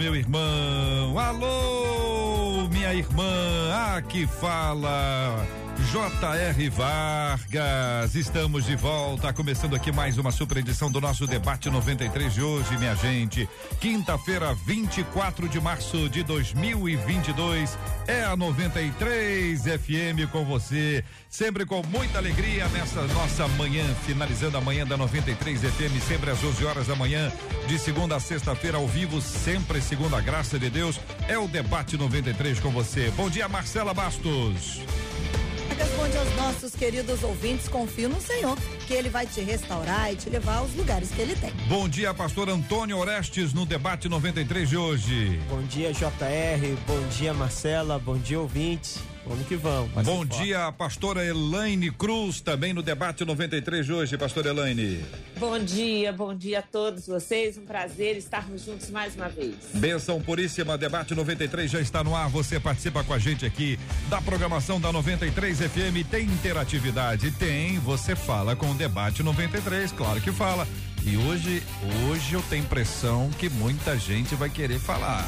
meu irmão. Alô, minha irmã. Aqui fala J.R. Vargas, estamos de volta, começando aqui mais uma super edição do nosso debate 93 de hoje, minha gente. Quinta-feira, 24 de março de 2022, é a 93 FM com você, sempre com muita alegria nessa nossa manhã, finalizando a manhã da 93 FM, sempre às 11 horas da manhã, de segunda a sexta-feira ao vivo, sempre segundo a graça de Deus, é o debate 93 com você. Bom dia, Marcela Bastos responde aos nossos queridos ouvintes, confio no Senhor, que Ele vai te restaurar e te levar aos lugares que Ele tem. Bom dia, pastor Antônio Orestes, no debate 93 de hoje. Bom dia, JR, bom dia, Marcela, bom dia, ouvintes. Vamos que vamos. Bom dia, pastora Elaine Cruz, também no debate 93 de hoje, pastora Elaine. Bom dia, bom dia a todos vocês. Um prazer estarmos juntos mais uma vez. Benção puríssima, debate 93 já está no ar. Você participa com a gente aqui da programação da 93 FM. Tem interatividade? Tem. Você fala com o debate 93, claro que fala. E hoje, hoje eu tenho impressão que muita gente vai querer falar.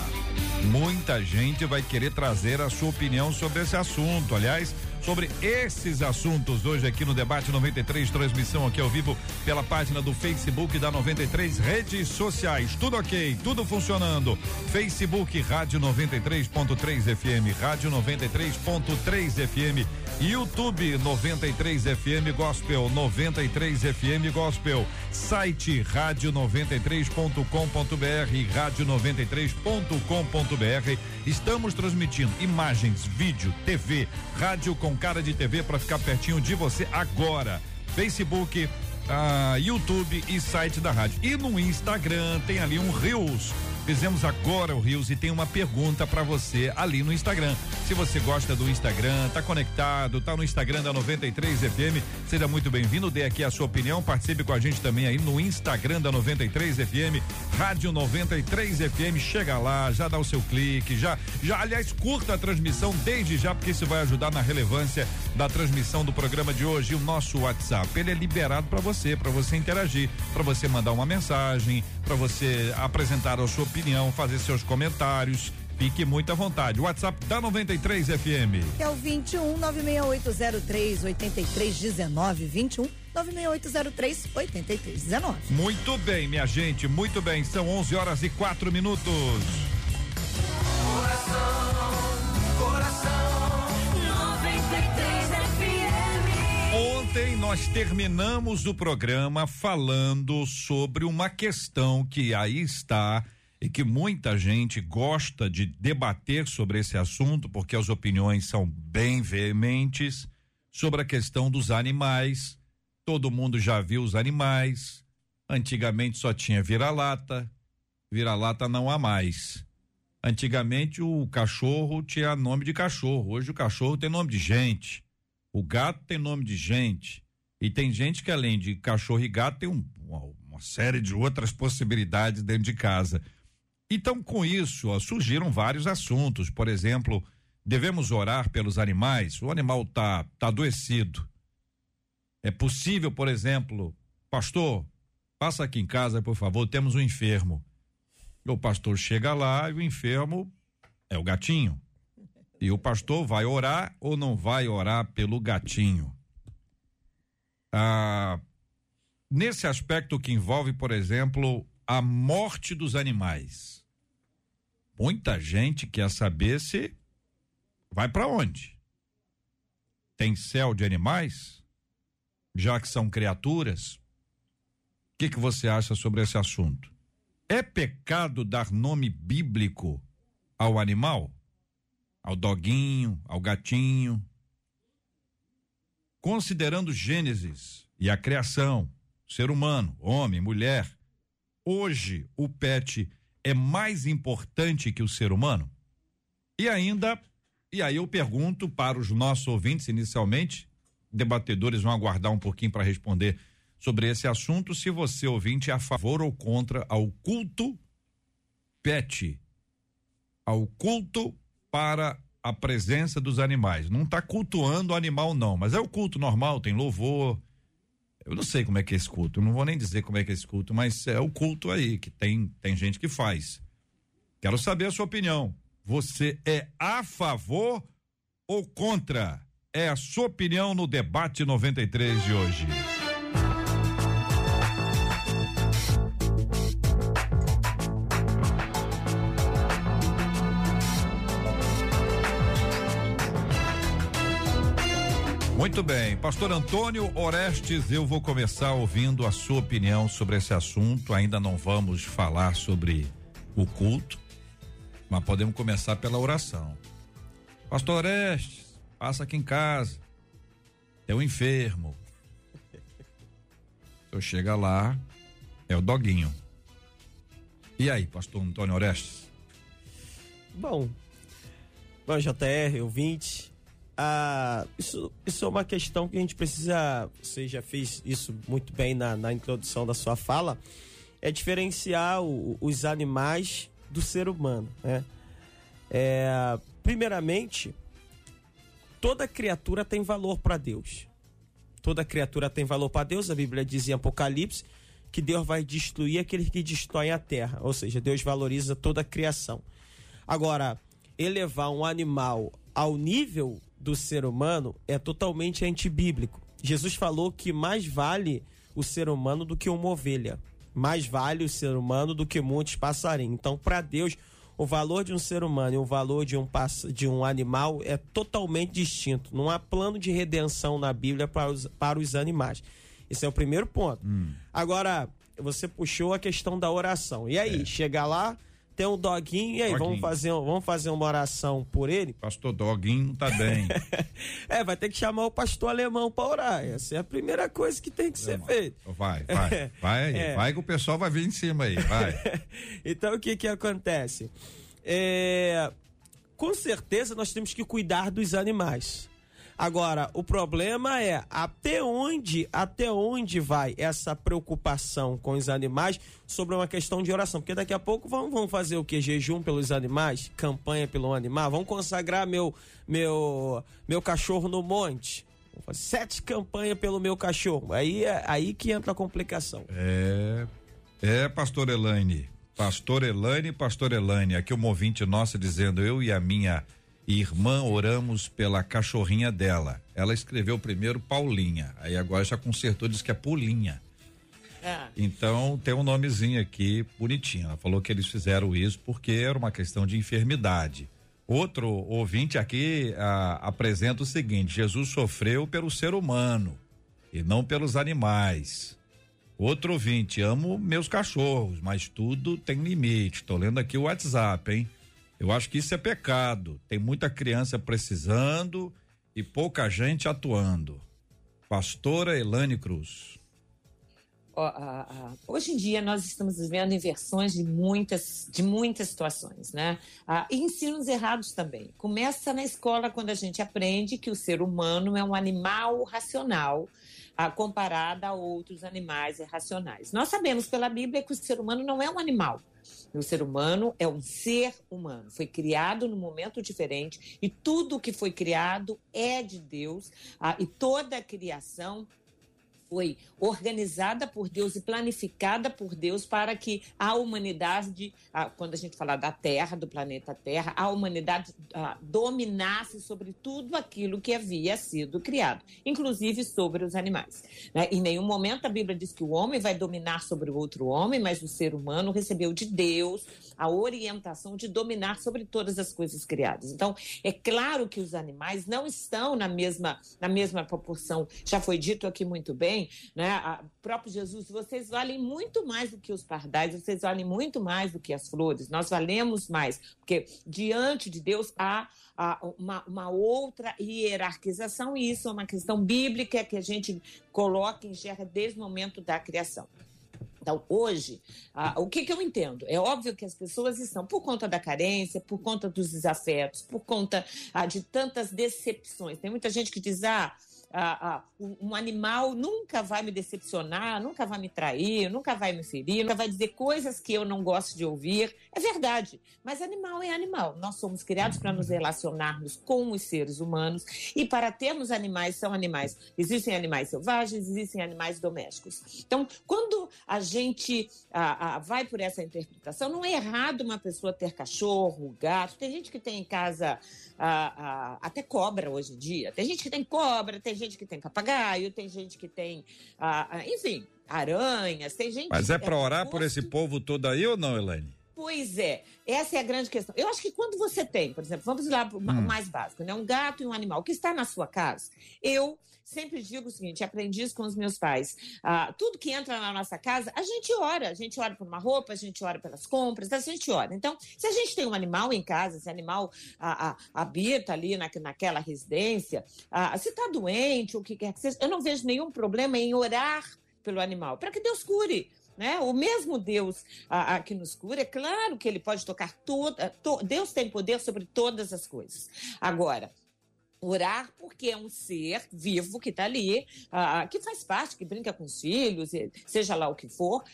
Muita gente vai querer trazer a sua opinião sobre esse assunto. Aliás, sobre esses assuntos hoje aqui no Debate 93, transmissão aqui ao vivo pela página do Facebook da 93, redes sociais, tudo ok, tudo funcionando. Facebook Rádio 93.3 FM, Rádio 93.3 FM, YouTube 93 FM Gospel, 93 FM Gospel, site rádio 93.com.br, rádio 93.com.br. Estamos transmitindo imagens, vídeo, TV, rádio com cara de TV para ficar pertinho de você agora. Facebook, ah, YouTube e site da rádio. E no Instagram tem ali um Reels Fizemos agora o Rios e tem uma pergunta para você ali no Instagram. Se você gosta do Instagram, tá conectado, tá no Instagram da 93 FM, seja muito bem-vindo, dê aqui a sua opinião, participe com a gente também aí no Instagram da 93 FM, Rádio 93 FM, chega lá, já dá o seu clique, já, já aliás, curta a transmissão desde já, porque isso vai ajudar na relevância da transmissão do programa de hoje. O nosso WhatsApp, ele é liberado para você, para você interagir, para você mandar uma mensagem, para você apresentar a sua opinião, fazer seus comentários. Fique muito à vontade. WhatsApp da 93 FM. É o 21 96803 8319 21 96803 8319. Muito bem, minha gente, muito bem. São 11 horas e 4 minutos. Coração, coração, 93 FM. Ontem nós terminamos o programa falando sobre uma questão que aí está e que muita gente gosta de debater sobre esse assunto, porque as opiniões são bem veementes sobre a questão dos animais. Todo mundo já viu os animais. Antigamente só tinha vira-lata. Vira-lata não há mais. Antigamente o cachorro tinha nome de cachorro. Hoje o cachorro tem nome de gente. O gato tem nome de gente. E tem gente que além de cachorro e gato tem um, uma, uma série de outras possibilidades dentro de casa. Então, com isso, ó, surgiram vários assuntos. Por exemplo, devemos orar pelos animais? O animal tá, tá adoecido. É possível, por exemplo, pastor, passa aqui em casa, por favor, temos um enfermo. O pastor chega lá e o enfermo é o gatinho. E o pastor vai orar ou não vai orar pelo gatinho? Ah, nesse aspecto que envolve, por exemplo, a morte dos animais Muita gente quer saber se vai para onde. Tem céu de animais? Já que são criaturas? O que, que você acha sobre esse assunto? É pecado dar nome bíblico ao animal? Ao doguinho, ao gatinho? Considerando Gênesis e a criação, ser humano, homem, mulher, hoje o pet é mais importante que o ser humano? E ainda, e aí eu pergunto para os nossos ouvintes inicialmente, debatedores vão aguardar um pouquinho para responder sobre esse assunto, se você ouvinte é a favor ou contra ao culto pet, ao culto para a presença dos animais. Não está cultuando o animal não, mas é o culto normal, tem louvor, eu não sei como é que é esse culto, não vou nem dizer como é que é esse culto, mas é o culto aí que tem tem gente que faz. Quero saber a sua opinião. Você é a favor ou contra? É a sua opinião no debate 93 de hoje. Muito bem, Pastor Antônio Orestes, eu vou começar ouvindo a sua opinião sobre esse assunto. Ainda não vamos falar sobre o culto, mas podemos começar pela oração. Pastor Orestes, passa aqui em casa. Tem um enfermo. Senhor chega lá, é o doguinho. E aí, pastor Antônio Orestes? Bom, bom, JR, ouvinte, ah, isso, isso é uma questão que a gente precisa. Você já fez isso muito bem na, na introdução da sua fala. É diferenciar o, os animais do ser humano. Né? É, primeiramente, toda criatura tem valor para Deus. Toda criatura tem valor para Deus. A Bíblia diz em Apocalipse que Deus vai destruir aqueles que destroem a terra. Ou seja, Deus valoriza toda a criação. Agora, elevar um animal ao nível do ser humano é totalmente antibíblico. Jesus falou que mais vale o ser humano do que uma ovelha. Mais vale o ser humano do que muitos passarinhos. Então, para Deus, o valor de um ser humano e o valor de um, de um animal é totalmente distinto. Não há plano de redenção na Bíblia para os, para os animais. Esse é o primeiro ponto. Hum. Agora, você puxou a questão da oração. E aí, é. chega lá, tem um doguinho, e aí, doguinho. Vamos, fazer, vamos fazer uma oração por ele? Pastor Doguinho tá bem. é, vai ter que chamar o pastor alemão para orar. Essa é a primeira coisa que tem que ser feita. Vai, vai, vai, é. vai que o pessoal vai vir em cima aí, vai. então o que que acontece? É, com certeza nós temos que cuidar dos animais. Agora, o problema é até onde, até onde vai essa preocupação com os animais sobre uma questão de oração? Porque daqui a pouco vamos, vamos fazer o que? Jejum pelos animais? Campanha pelo animal? Vamos consagrar meu, meu, meu cachorro no monte? Sete campanhas pelo meu cachorro. Aí é aí que entra a complicação. É, é, pastor Elaine. Pastor Elaine, pastor Elaine, aqui um ouvinte nossa dizendo eu e a minha Irmã, oramos pela cachorrinha dela. Ela escreveu primeiro Paulinha, aí agora já consertou, diz que é Pulinha. É. Então tem um nomezinho aqui bonitinho. Ela falou que eles fizeram isso porque era uma questão de enfermidade. Outro ouvinte aqui a, apresenta o seguinte: Jesus sofreu pelo ser humano e não pelos animais. Outro ouvinte, amo meus cachorros, mas tudo tem limite. Tô lendo aqui o WhatsApp, hein? Eu acho que isso é pecado. Tem muita criança precisando e pouca gente atuando. Pastora Elane Cruz. hoje em dia nós estamos vivendo inversões de muitas, de muitas situações, né? Ah, e ensinos errados também. Começa na escola quando a gente aprende que o ser humano é um animal racional ah, comparado a outros animais irracionais. Nós sabemos pela Bíblia que o ser humano não é um animal. O ser humano é um ser humano, foi criado num momento diferente e tudo que foi criado é de Deus ah, e toda a criação foi organizada por Deus e planificada por Deus para que a humanidade, quando a gente fala da Terra, do planeta Terra, a humanidade dominasse sobre tudo aquilo que havia sido criado, inclusive sobre os animais. Né? Em nenhum momento a Bíblia diz que o homem vai dominar sobre o outro homem, mas o ser humano recebeu de Deus a orientação de dominar sobre todas as coisas criadas. Então, é claro que os animais não estão na mesma, na mesma proporção. Já foi dito aqui muito bem, né? A próprio Jesus, vocês valem muito mais do que os pardais, vocês valem muito mais do que as flores. Nós valemos mais, porque diante de Deus há, há uma, uma outra hierarquização e isso é uma questão bíblica que a gente coloca e enxerga desde o momento da criação. Então, hoje, ah, o que, que eu entendo? É óbvio que as pessoas estão, por conta da carência, por conta dos desafetos, por conta ah, de tantas decepções. Tem muita gente que diz, ah, ah, ah, um animal nunca vai me decepcionar, nunca vai me trair, nunca vai me ferir, nunca vai dizer coisas que eu não gosto de ouvir. É verdade, mas animal é animal. Nós somos criados para nos relacionarmos com os seres humanos e para termos animais, são animais. Existem animais selvagens, existem animais domésticos. Então, quando a gente ah, vai por essa interpretação, não é errado uma pessoa ter cachorro, gato. Tem gente que tem em casa até cobra hoje em dia. Tem gente que tem cobra, tem gente que tem papagaio, tem gente que tem, enfim, aranhas, tem gente. Mas é para orar por esse povo todo aí ou não, Elaine? Pois é, essa é a grande questão. Eu acho que quando você tem, por exemplo, vamos lá para o hum. mais básico, né? Um gato e um animal que está na sua casa, eu sempre digo o seguinte: aprendi isso com os meus pais. Ah, tudo que entra na nossa casa, a gente ora. A gente ora por uma roupa, a gente ora pelas compras, a gente ora. Então, se a gente tem um animal em casa, esse animal ah, ah, habita ali na, naquela residência, ah, se está doente, o que quer que seja, eu não vejo nenhum problema em orar pelo animal, para que Deus cure. Né? O mesmo Deus a, a, que nos cura, é claro que ele pode tocar toda. To, Deus tem poder sobre todas as coisas. Agora, Orar porque é um ser vivo que está ali, que faz parte, que brinca com os filhos, seja lá o que for,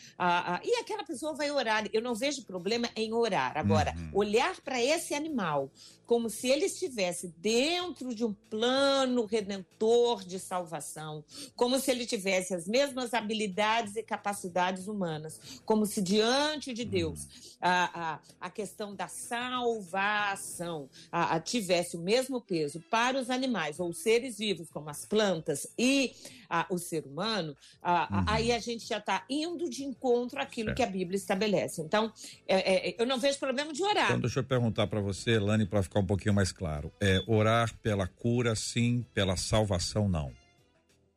e aquela pessoa vai orar. Eu não vejo problema em orar. Agora, uhum. olhar para esse animal como se ele estivesse dentro de um plano redentor de salvação, como se ele tivesse as mesmas habilidades e capacidades humanas, como se diante de Deus a, a, a questão da salvação a, a, tivesse o mesmo peso para os animais ou seres vivos, como as plantas e o ser humano, uhum. aí a gente já está indo de encontro àquilo certo. que a Bíblia estabelece. Então, é, é, eu não vejo problema de orar. Então, deixa eu perguntar para você, Lani, para ficar um pouquinho mais claro. É, orar pela cura, sim, pela salvação, não.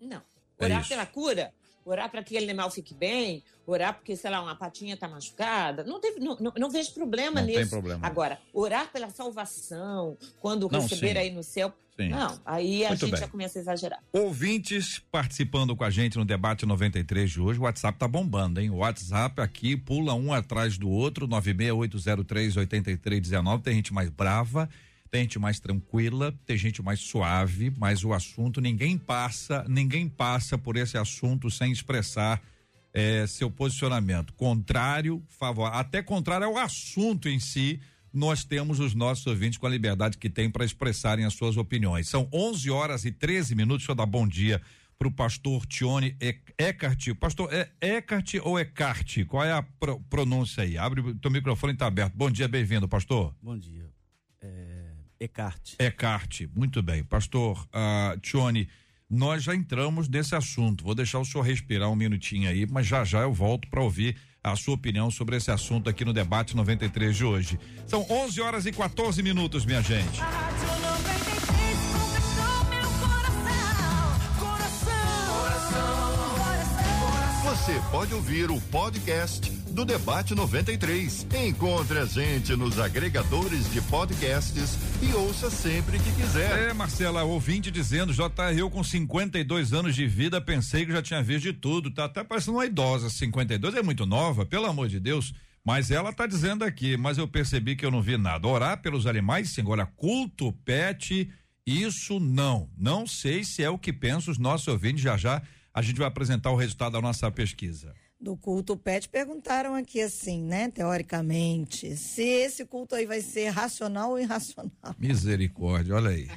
Não. É orar é pela cura, orar para que aquele animal fique bem, orar porque, sei lá, uma patinha está machucada. Não, teve, não, não, não, vejo problema não nisso. Tem problema. Agora, orar pela salvação, quando não, receber sim. aí no céu. Sim. Não, aí a Muito gente bem. já começa a exagerar. Ouvintes participando com a gente no debate 93 de hoje, o WhatsApp tá bombando, hein? O WhatsApp aqui pula um atrás do outro, 968038319. Tem gente mais brava, gente mais tranquila, tem gente mais suave, mas o assunto ninguém passa, ninguém passa por esse assunto sem expressar é, seu posicionamento. Contrário, favor, até contrário ao assunto em si, nós temos os nossos ouvintes com a liberdade que têm para expressarem as suas opiniões. São 11 horas e 13 minutos. Deixa dar bom dia para o pastor Tione Eckhart. Pastor, é Eckhart ou Eckhart? Qual é a pro, pronúncia aí? Abre o teu microfone está aberto. Bom dia, bem-vindo, pastor. Bom dia. É, Eckhart. Eckhart, muito bem. Pastor uh, Tione, nós já entramos nesse assunto. Vou deixar o senhor respirar um minutinho aí, mas já já eu volto para ouvir a sua opinião sobre esse assunto aqui no debate 93 de hoje. São 11 horas e 14 minutos, minha gente. Você pode ouvir o podcast do Debate 93. Encontre a gente nos agregadores de podcasts e ouça sempre que quiser. É, Marcela, ouvinte dizendo, JR, eu com 52 anos de vida pensei que já tinha visto de tudo. Tá até parecendo uma idosa. 52 é muito nova, pelo amor de Deus. Mas ela está dizendo aqui, mas eu percebi que eu não vi nada. Orar pelos animais, sim. Agora, culto, pet, isso não. Não sei se é o que pensam os nossos ouvintes. Já já a gente vai apresentar o resultado da nossa pesquisa do culto pet perguntaram aqui assim, né, teoricamente, se esse culto aí vai ser racional ou irracional. Misericórdia, olha aí.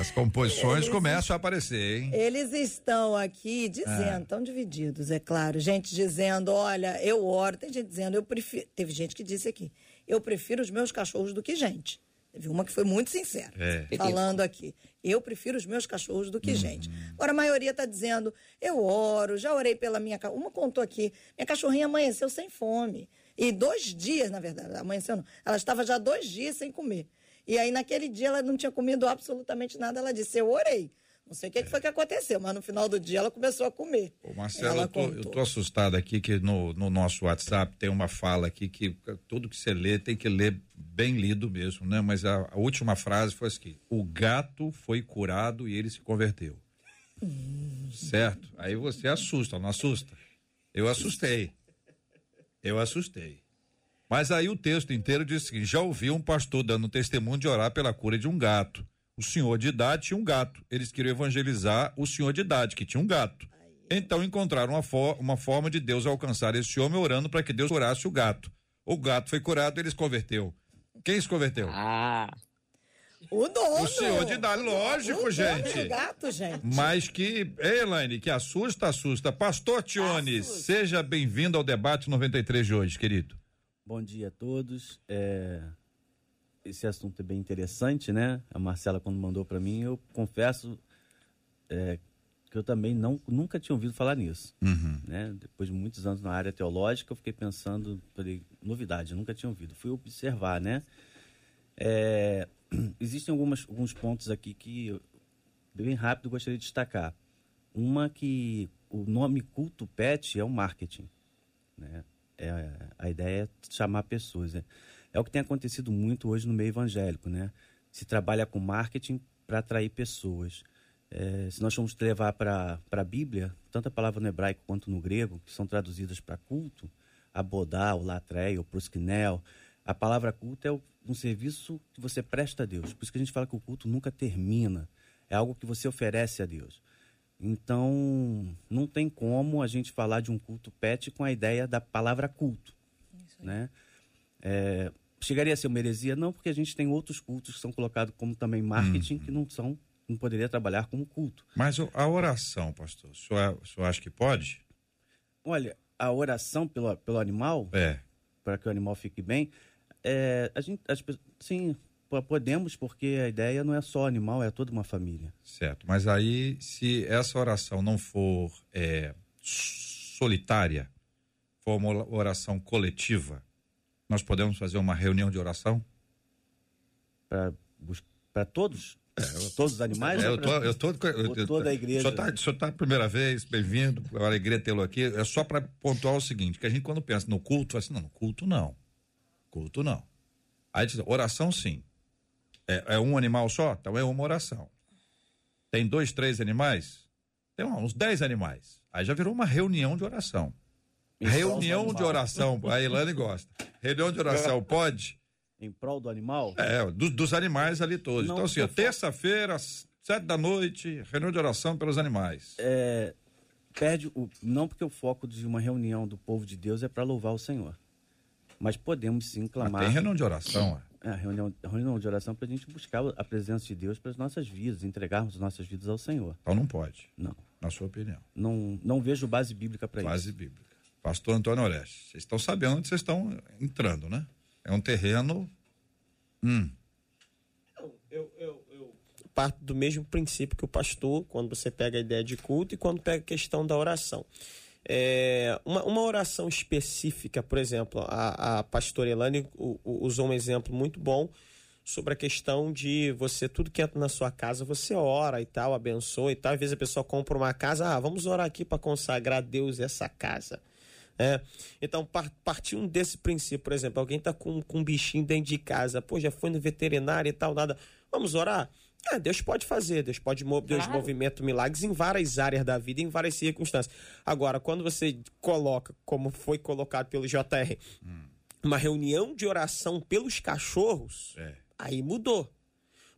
As composições eles, começam a aparecer, hein? Eles estão aqui dizendo, é. estão divididos, é claro. Gente dizendo, olha, eu oro, tem gente dizendo, eu prefiro, teve gente que disse aqui, eu prefiro os meus cachorros do que gente. Teve uma que foi muito sincera, é. falando aqui. Eu prefiro os meus cachorros do que uhum. gente. Agora, a maioria está dizendo, eu oro, já orei pela minha... Uma contou aqui, minha cachorrinha amanheceu sem fome. E dois dias, na verdade, amanheceu não. Ela estava já dois dias sem comer. E aí, naquele dia, ela não tinha comido absolutamente nada. Ela disse, eu orei. Não sei o que, que, foi que aconteceu, mas no final do dia ela começou a comer. Ô Marcelo, eu tô, eu tô, assustado aqui que no, no, nosso WhatsApp tem uma fala aqui que tudo que você lê tem que ler bem lido mesmo, né? Mas a, a última frase foi assim: o gato foi curado e ele se converteu. Hum. Certo? Aí você assusta, não assusta? Eu assustei. Eu assustei. Mas aí o texto inteiro diz que já ouvi um pastor dando testemunho de orar pela cura de um gato. O senhor de idade tinha um gato. Eles queriam evangelizar o senhor de idade, que tinha um gato. Então encontraram uma, for uma forma de Deus alcançar esse homem orando para que Deus curasse o gato. O gato foi curado, ele se converteu. Quem se converteu? Ah. O dono. O senhor de idade, lógico, o gente. Gato, gente. Mas que, Elaine, que assusta, assusta. Pastor Tiones, seja bem-vindo ao debate 93 de hoje, querido. Bom dia a todos. É... Esse assunto é bem interessante, né? A Marcela, quando mandou para mim, eu confesso é, que eu também não, nunca tinha ouvido falar nisso. Uhum. Né? Depois de muitos anos na área teológica, eu fiquei pensando, falei, novidade, nunca tinha ouvido. Fui observar, né? É, existem algumas, alguns pontos aqui que, bem rápido, gostaria de destacar. Uma que o nome culto pet é o marketing, né? É, a ideia é chamar pessoas, né? É o que tem acontecido muito hoje no meio evangélico, né? Se trabalha com marketing para atrair pessoas. É, se nós formos levar para a Bíblia, tanto a palavra no hebraico quanto no grego, que são traduzidas para culto, abodá, o latrei, o proskinel, a palavra culto é um serviço que você presta a Deus. Por isso que a gente fala que o culto nunca termina. É algo que você oferece a Deus. Então, não tem como a gente falar de um culto pet com a ideia da palavra culto. Né? É, chegaria a ser uma heresia? Não, porque a gente tem outros cultos que são colocados como também marketing, que não são, não poderia trabalhar como culto. Mas a oração, pastor, o senhor, o senhor acha que pode? Olha, a oração pelo, pelo animal, É. para que o animal fique bem, é, a gente, as sim, po- podemos, porque a ideia não é só animal, é toda uma família. Certo. Mas aí, se essa oração não for é, solitária, for uma oração coletiva, nós podemos fazer uma reunião de oração? Para todos? todos os animais? É, eu tô, eu tô, eu, toda a igreja? O senhor tá, o senhor tá a primeira vez, bem-vindo, é uma alegria tê-lo aqui. É só para pontuar o seguinte, que a gente quando pensa no culto, assim, não, no culto não. Culto não. Aí diz, oração sim. É, é um animal só? Então é uma oração. Tem dois, três animais? Tem uns dez animais. Aí já virou uma reunião de oração. Reunião de oração, a Ilane gosta. Reunião de oração pode? Em prol do animal? É, do- dos animais ali todos. Não, então, assim, terça-feira, sete da noite, reunião de oração pelos animais. É, perde o, não porque o foco de uma reunião do povo de Deus é para louvar o Senhor. Mas podemos sim Mas clamar. tem reunião de oração, ó. É, reunião, reunião de oração para a gente buscar a presença de Deus para as nossas vidas, entregarmos as nossas vidas ao Senhor. Então não pode, Não, na sua opinião. não, não vejo base bíblica para isso. Base bíblica. Pastor Antônio Oreste, vocês estão sabendo onde vocês estão entrando, né? É um terreno. Hum, Eu, eu, eu parto do mesmo princípio que o pastor, quando você pega a ideia de culto e quando pega a questão da oração. É, uma, uma oração específica, por exemplo, a, a pastora Elane usou um exemplo muito bom sobre a questão de você, tudo que entra na sua casa, você ora e tal, abençoa e tal. Às vezes a pessoa compra uma casa, ah, vamos orar aqui para consagrar a Deus essa casa. É, então, par- partindo desse princípio, por exemplo, alguém está com, com um bichinho dentro de casa, pô, já foi no veterinário e tal, nada. Vamos orar? É, Deus pode fazer, Deus pode mo Deus Claro. movimenta milagres em várias áreas da vida, em várias circunstâncias. Agora, quando você coloca, como foi colocado pelo JR, uma reunião de oração pelos cachorros, é. aí mudou.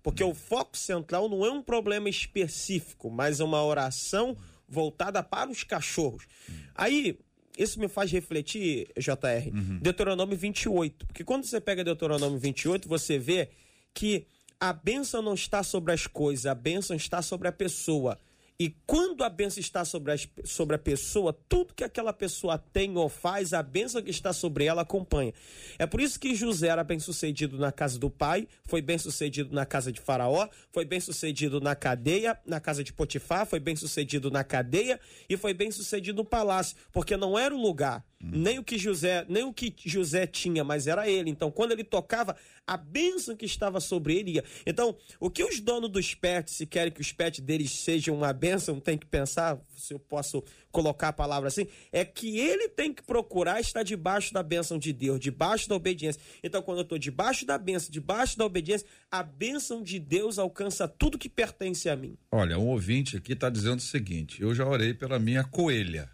Porque o foco central não é um problema específico, mas é uma oração voltada para os cachorros. Aí, isso me faz refletir, JR, Deuteronômio 28. Porque quando você pega Deuteronômio 28, você vê que a bênção não está sobre as coisas, a bênção está sobre a pessoa. E quando a bênção está sobre, sobre a pessoa, tudo que aquela pessoa tem ou faz, a bênção que está sobre ela acompanha. É por isso que José era bem sucedido na casa do pai, foi bem sucedido na casa de Faraó, foi bem sucedido na cadeia, na casa de Potifar, foi bem sucedido na cadeia e foi bem sucedido no palácio, porque não era o lugar, nem o que José, nem o que José tinha, mas era ele. Então, quando ele tocava, a bênção que estava sobre ele ia. Então, o que os donos dos pets, se querem que os pets deles sejam uma bênção, tem que pensar, se eu posso colocar a palavra assim, é que ele tem que procurar estar debaixo da bênção de Deus, debaixo da obediência. Então, quando eu estou debaixo da bênção, debaixo da obediência, a bênção de Deus alcança tudo que pertence a mim. Olha, um ouvinte aqui está dizendo o seguinte: eu já orei pela minha coelha.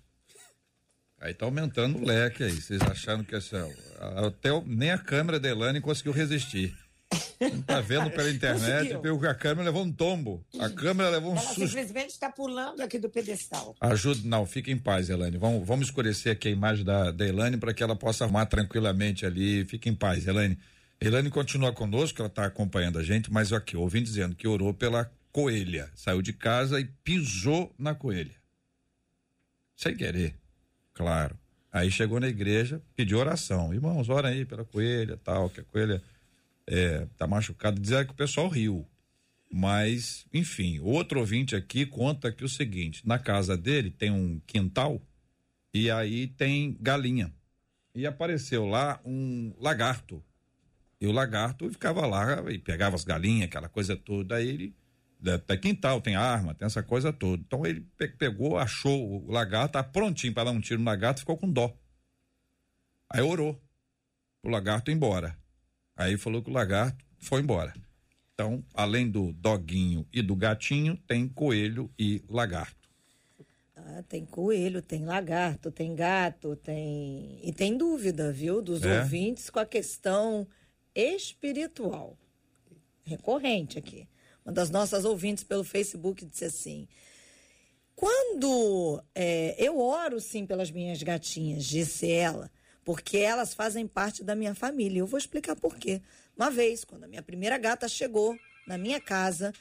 Aí tá aumentando o leque aí. Vocês acharam que essa, até o, nem a câmera da Elane conseguiu resistir. Não tá vendo pela internet, porque a câmera levou um tombo. A câmera levou um Ela susto. simplesmente está pulando aqui do pedestal. Ajuda, não, fica em paz, Elane. Vamos, vamos escurecer aqui a imagem da, da Elane para que ela possa arrumar tranquilamente ali. Fique em paz, Elane. Elane continua conosco, ela está acompanhando a gente, mas aqui, ouvindo dizendo que orou pela coelha. Saiu de casa e pisou na coelha. Sem querer claro. Aí chegou na igreja, pediu oração. Irmãos, ora aí pela coelha, tal, que a coelha é, tá machucada. Dizer que o pessoal riu. Mas, enfim, outro ouvinte aqui conta que o seguinte: na casa dele tem um quintal e aí tem galinha. E apareceu lá um lagarto. E o lagarto ficava lá e pegava as galinhas, aquela coisa toda. Aí ele tem quintal, tem arma, tem essa coisa toda. Então ele pegou, achou o lagarto, tá prontinho para dar um tiro no lagarto, ficou com dó. Aí orou o lagarto ir embora. Aí falou que o lagarto foi embora. Então, além do doguinho e do gatinho, tem coelho e lagarto. Ah, tem coelho, tem lagarto, tem gato, tem. E tem dúvida, viu, dos é? ouvintes com a questão espiritual. Recorrente aqui uma das nossas ouvintes pelo Facebook disse assim: quando é, eu oro sim pelas minhas gatinhas, disse ela, porque elas fazem parte da minha família. Eu vou explicar por quê. Uma vez, quando a minha primeira gata chegou na minha casa,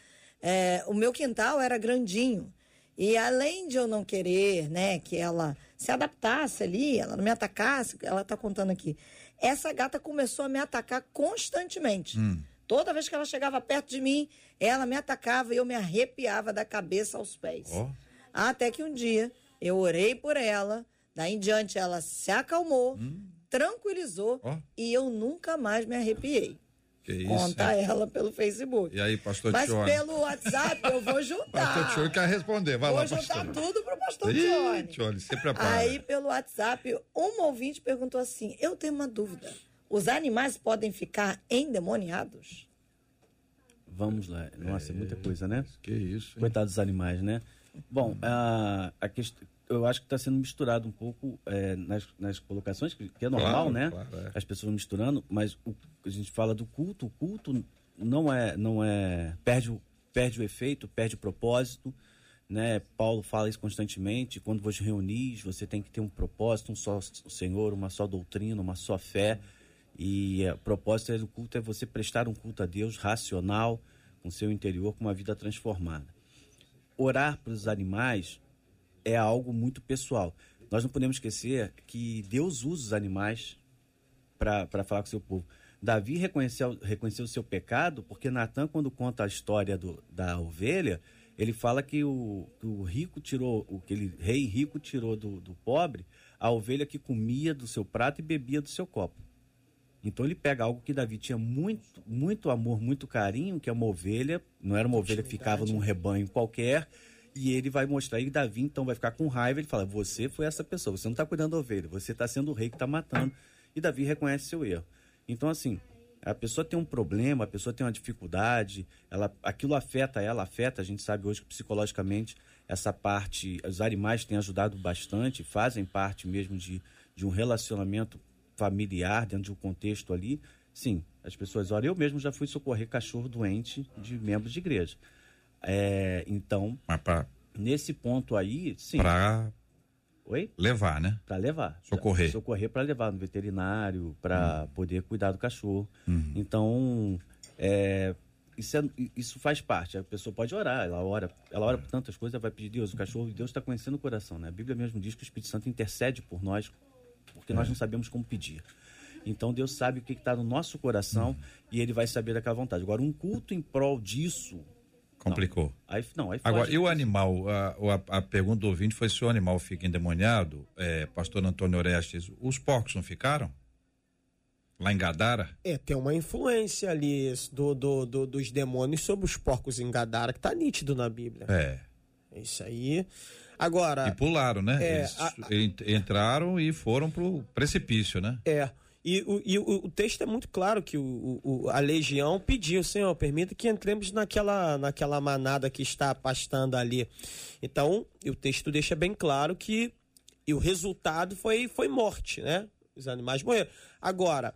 é, o meu quintal era grandinho. E além de eu não querer, né, que ela se adaptasse ali, ela não me atacasse, ela está contando aqui. Essa gata começou a me atacar constantemente. Hum. Toda vez que ela chegava perto de mim, ela me atacava e eu me arrepiava da cabeça aos pés. Oh. Até que um dia eu orei por ela, daí em diante ela se acalmou, hum. tranquilizou oh. e eu nunca mais me arrepiei. Que isso, Conta é? ela pelo Facebook. E aí, pastor Mas pelo WhatsApp eu vou juntar. pastor Tione quer responder, vai vou lá, pastor. Vou juntar tudo pro pastor Tione. Tione, se prepara. Aí, pelo WhatsApp, um ouvinte perguntou assim, eu tenho uma dúvida. Os animais podem ficar endemoniados? Vamos lá. Nossa, é, muita coisa, né? Que isso. Hein? Coitados dos animais, né? Bom, a, a questão, eu acho que está sendo misturado um pouco é, nas, nas colocações, que é normal, claro, né? Claro, é. As pessoas misturando, mas o, a gente fala do culto, o culto não é, não é perde, o, perde o efeito, perde o propósito, né? Paulo fala isso constantemente. Quando você reunir, você tem que ter um propósito, um só Senhor, uma só doutrina, uma só fé. E o propósito do culto é você prestar um culto a Deus racional, com seu interior, com uma vida transformada. Orar para os animais é algo muito pessoal. Nós não podemos esquecer que Deus usa os animais para falar com o seu povo. Davi reconheceu, reconheceu o seu pecado porque Natan, quando conta a história do, da ovelha, ele fala que o, que o rico tirou, o aquele rei rico tirou do, do pobre a ovelha que comia do seu prato e bebia do seu copo. Então ele pega algo que Davi tinha muito, muito amor, muito carinho, que é uma ovelha, não era uma ovelha que ficava num rebanho qualquer, e ele vai mostrar, e Davi então vai ficar com raiva, ele fala, você foi essa pessoa, você não está cuidando da ovelha, você está sendo o rei que está matando, e Davi reconhece seu erro. Então assim, a pessoa tem um problema, a pessoa tem uma dificuldade, ela, aquilo afeta ela, afeta, a gente sabe hoje que psicologicamente essa parte, os animais têm ajudado bastante, fazem parte mesmo de, de um relacionamento familiar, dentro de um contexto ali, sim, as pessoas oram. Eu mesmo já fui socorrer cachorro doente de membros de igreja. É, então, pra... nesse ponto aí, sim. Para Oi? Levar, né? Para levar. Socorrer. Socorrer para levar no veterinário, para hum. poder cuidar do cachorro. Hum. Então, é, isso, é, isso faz parte. A pessoa pode orar, ela ora, ela ora por tantas coisas, ela vai pedir Deus. O cachorro, Deus está conhecendo o coração, né? A Bíblia mesmo diz que o Espírito Santo intercede por nós porque é. nós não sabemos como pedir. Então Deus sabe o que está no nosso coração hum. e Ele vai saber daquela vontade. Agora, um culto em prol disso. Complicou. Não, aí, não, aí Agora, e o animal? A, a, a, pergunta do ouvinte foi se o animal fica endemoniado. É, Pastor Antônio Orestes, os porcos não ficaram? Lá em Gadara? É, tem uma influência ali do, do, do dos demônios sobre os porcos em Gadara, que está nítido na Bíblia. É. Isso aí. Agora. E pularam, né? É, Eles a, entraram e foram pro precipício, né? É. E, o, e o, o, texto é muito claro que o, o, a legião pediu, Senhor, permita que entremos naquela, naquela manada que está pastando ali. Então, o texto deixa bem claro que E o resultado foi, foi morte, né? Os animais morreram. Agora,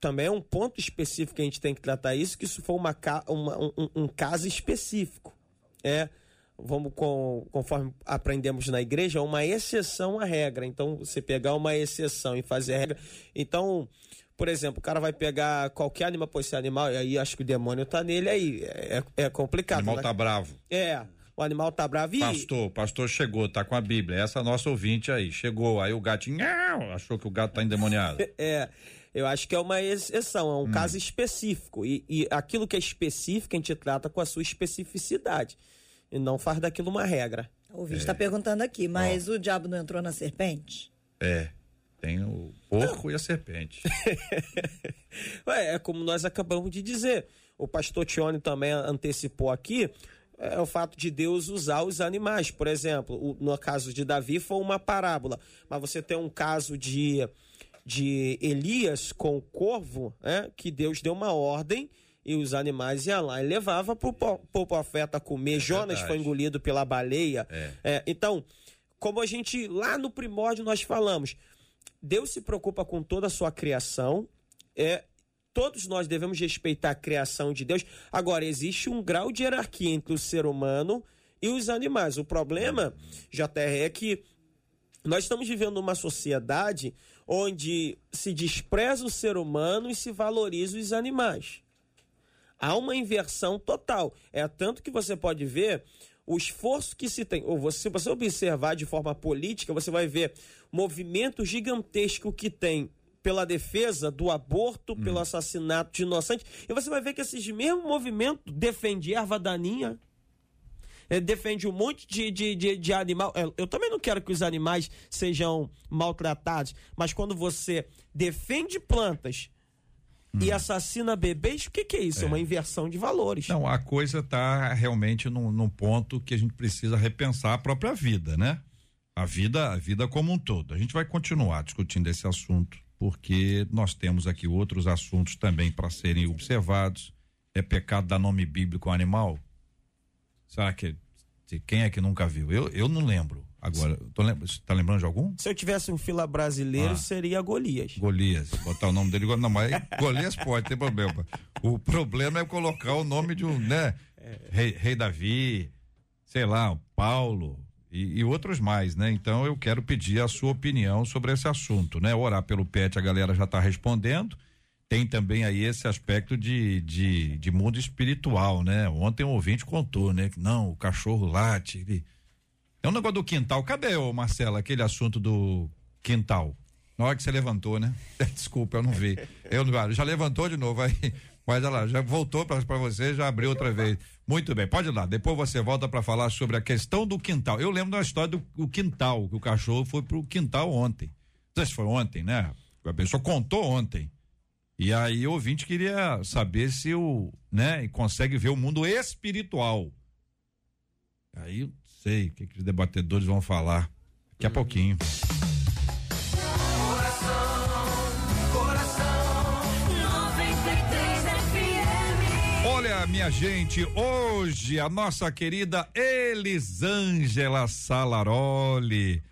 também é um ponto específico que a gente tem que tratar isso, que isso foi uma, uma um, um, caso específico. É, vamos com, conforme aprendemos na igreja, uma exceção à regra. Então, você pegar uma exceção e fazer a regra. Então, por exemplo, o cara vai pegar qualquer animal, pois esse animal, e aí acho que o demônio tá nele aí. É, é complicado. O animal né? tá bravo. É o animal tá bravo. E... Pastor, pastor chegou, tá com a Bíblia. Essa nossa ouvinte aí, chegou. Aí o gatinho achou que o gato tá endemoniado. é. Eu acho que é uma exceção, é um hum. caso específico. E, e aquilo que é específico a gente trata com a sua especificidade. E não faz daquilo uma regra. O ouvinte está é. perguntando aqui, mas o diabo não entrou na serpente? É. Tem o porco não. e a serpente. Ué, é como nós acabamos de dizer. O pastor Tione também antecipou aqui é o fato de Deus usar os animais. Por exemplo, o, no caso de Davi foi uma parábola, mas você tem um caso de, de Elias com o corvo, né, que Deus deu uma ordem e os animais iam lá e levava para o profeta comer. É Jonas verdade. foi engolido pela baleia. É. É, então, como a gente lá no primórdio nós falamos, Deus se preocupa com toda a sua criação. É, todos nós devemos respeitar a criação de Deus. Agora, existe um grau de hierarquia entre o ser humano e os animais. O problema, JR, é que nós estamos vivendo numa sociedade onde se despreza o ser humano e se valoriza os animais. Há uma inversão total. É tanto que você pode ver o esforço que se tem. Ou você, se você observar de forma política, você vai ver movimento gigantesco que tem pela defesa do aborto, hum. pelo assassinato de inocentes. E você vai ver que esses mesmos movimentos defendem erva daninha, é, defende um monte de, de, de, de, animal. É, eu também não quero que os animais sejam maltratados, mas quando você defende plantas hum. e assassina bebês, o que, que é isso? É. é. uma inversão de valores. Não, a coisa está realmente num, num ponto que a gente precisa repensar a própria vida, né? A vida, a vida como um todo. A gente vai continuar discutindo esse assunto porque nós temos aqui outros assuntos também para serem observados. É pecado dar nome bíblico ao animal? Será que quem é que nunca viu? Eu, eu não lembro. Agora, tá lembrando de algum? Se eu tivesse um fila brasileiro, ah. seria Golias. Golias, botar o nome dele, não, mas Golias pode, tem problema. O problema é colocar o nome de um, né? É. Rei, rei Davi, sei lá, Paulo, e, e, outros mais, né? Então eu quero pedir a sua opinião sobre esse assunto, né? Orar pelo PET, a galera já está respondendo. Tem também aí esse aspecto de, de, de, mundo espiritual, né? Ontem um ouvinte contou, né? Que não, o cachorro late. Ele... É um negócio do quintal. Cadê, ô Marcelo, aquele assunto do quintal? Na hora que você levantou, né? Desculpa, eu não vi. Eu não, já levantou de novo aí. Mas olha lá, já voltou para você, já abriu outra vez. Muito bem, pode ir lá. Depois você volta para falar sobre a questão do quintal. Eu lembro da história do, do quintal, que o cachorro foi pro quintal ontem. Não sei se foi ontem, né? A pessoa contou ontem. E aí o ouvinte queria saber se o, né, consegue ver o mundo espiritual. Aí, sei o que, que os debatedores vão falar daqui a pouquinho. Olha, minha gente, hoje a nossa querida Elisângela Salaroli.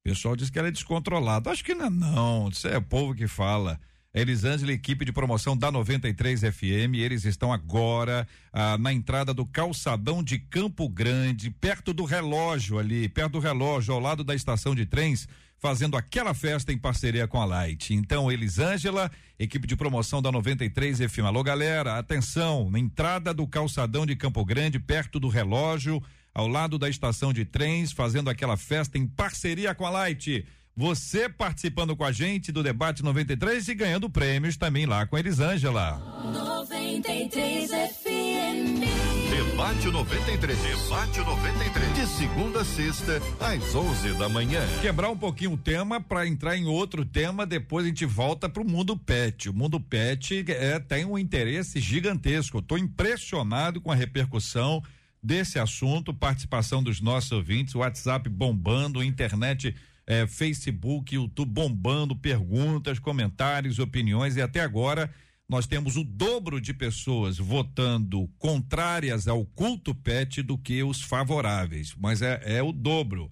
O pessoal diz que ela é descontrolada. Acho que não é, não. Isso é o povo que fala. Elisângela, equipe de promoção da 93 FM, eles estão agora ah, na entrada do calçadão de Campo Grande, perto do relógio ali, perto do relógio, ao lado da estação de trens, fazendo aquela festa em parceria com a Light. Então, Elisângela, equipe de promoção da 93 FM. Alô, galera, atenção, na entrada do calçadão de Campo Grande, perto do relógio, ao lado da estação de trens, fazendo aquela festa em parceria com a Light. Você participando com a gente do debate 93 e ganhando prêmios também lá com a Elisângela. 93 FM. Debate 93. Debate 93. De segunda a sexta, às 11 da manhã. Quebrar um pouquinho o tema para entrar em outro tema, depois a gente volta para o mundo pet. O mundo pet é, tem um interesse gigantesco. Estou impressionado com a repercussão desse assunto, participação dos nossos ouvintes, WhatsApp bombando, internet é, Facebook, YouTube bombando, perguntas, comentários, opiniões e até agora nós temos o dobro de pessoas votando contrárias ao culto pet do que os favoráveis, mas é, é o dobro.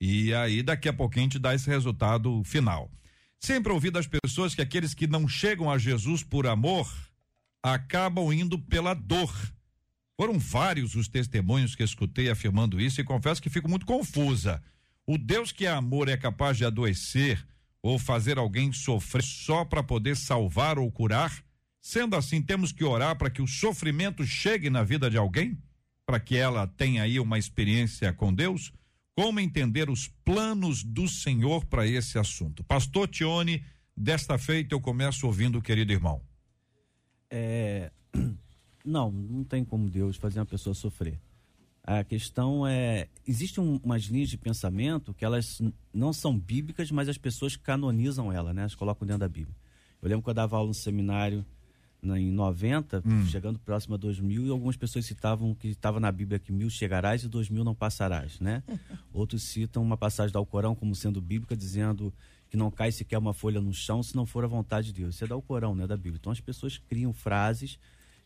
E aí, daqui a pouquinho, a gente dá esse resultado final. Sempre ouvi das pessoas que aqueles que não chegam a Jesus por amor acabam indo pela dor. Foram vários os testemunhos que escutei afirmando isso e confesso que fico muito confusa. O Deus que é amor é capaz de adoecer ou fazer alguém sofrer só para poder salvar ou curar? Sendo assim, temos que orar para que o sofrimento chegue na vida de alguém? Para que ela tenha aí uma experiência com Deus? Como entender os planos do Senhor para esse assunto? Pastor Tione, desta feita eu começo ouvindo o querido irmão. É, não, não tem como Deus fazer uma pessoa sofrer. A questão é, existem um, umas linhas de pensamento que elas não são bíblicas, mas as pessoas canonizam ela, né? Elas colocam dentro da Bíblia. Eu lembro que eu dava aula no seminário em 90, hum. chegando próximo a 2000, e algumas pessoas citavam que estava na Bíblia que mil chegarás e dois mil não passarás, né? Outros citam uma passagem do Alcorão como sendo bíblica, dizendo que não cai sequer uma folha no chão se não for a vontade de Deus. Isso é do Alcorão, né? Da Bíblia. Então as pessoas criam frases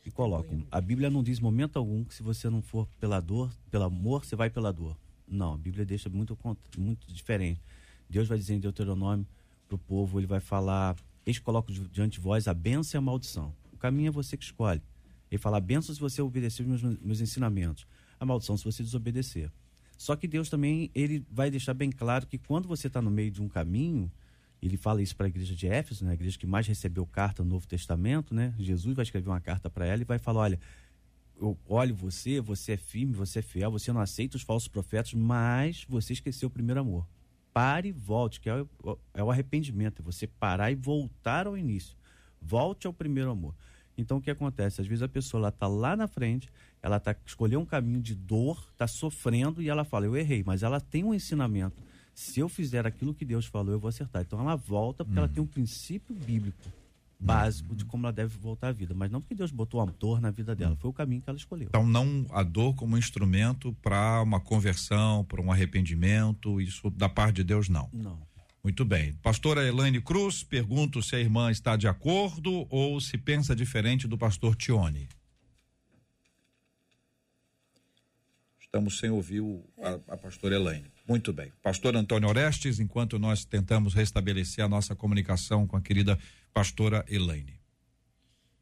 e colocam. A Bíblia não diz momento algum que se você não for pela dor, pelo amor, você vai pela dor. Não, a Bíblia deixa muito, muito diferente. Deus vai dizer em Deuteronômio para o povo, ele vai falar, eles colocam diante de vós a bênção e a maldição. O caminho é você que escolhe. Ele fala a bênção se você obedecer os meus, meus ensinamentos, a maldição se você desobedecer. Só que Deus também, ele vai deixar bem claro que quando você está no meio de um caminho, ele fala isso para a igreja de Éfeso, né? a igreja que mais recebeu carta no Novo Testamento, né? Jesus vai escrever uma carta para ela e vai falar: olha, eu olho você, você é firme, você é fiel, você não aceita os falsos profetas, mas você esqueceu o primeiro amor. Pare e volte, que é o, é o arrependimento, é você parar e voltar ao início. Volte ao primeiro amor. Então o que acontece? Às vezes a pessoa está lá na frente, ela tá escolheu um caminho de dor, está sofrendo e ela fala: eu errei, mas ela tem um ensinamento se eu fizer aquilo que Deus falou, eu vou acertar. Então ela volta porque ela tem um princípio bíblico básico uhum. de como ela deve voltar à vida, mas não porque Deus botou a dor na vida dela, uhum. foi o caminho que ela escolheu. Então não a dor como instrumento para uma conversão, para um arrependimento, isso da parte de Deus não. Não. Muito bem. Pastora Elaine Cruz, pergunto se a irmã está de acordo ou se pensa diferente do pastor Tione. Estamos sem ouvir o, a, a pastora Elaine. Muito bem. Pastor Antônio Orestes, enquanto nós tentamos restabelecer a nossa comunicação com a querida pastora Elaine.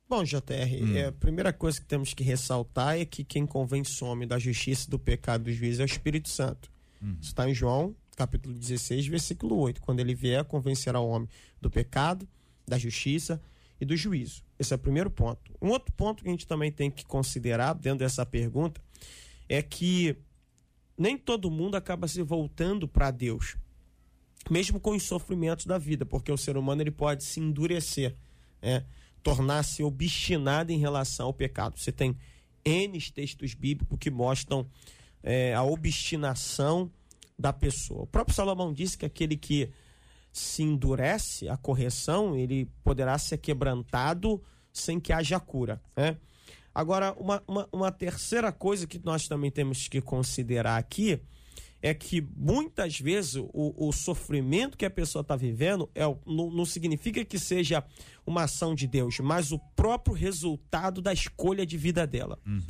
Bom, JR, hum. é, a primeira coisa que temos que ressaltar é que quem convence o homem da justiça do pecado do juízo é o Espírito Santo. Hum. Isso está em João, capítulo 16, versículo 8. Quando ele vier, convencerá o homem do pecado, da justiça e do juízo. Esse é o primeiro ponto. Um outro ponto que a gente também tem que considerar dentro dessa pergunta é que nem todo mundo acaba se voltando para Deus, mesmo com os sofrimentos da vida, porque o ser humano ele pode se endurecer, né? tornar-se obstinado em relação ao pecado. Você tem N textos bíblicos que mostram é, a obstinação da pessoa. O próprio Salomão disse que aquele que se endurece a correção, ele poderá ser quebrantado sem que haja cura. Né? Agora, uma, uma, uma terceira coisa que nós também temos que considerar aqui é que muitas vezes o, o sofrimento que a pessoa está vivendo é, não, não significa que seja uma ação de Deus, mas o próprio resultado da escolha de vida dela. Uhum.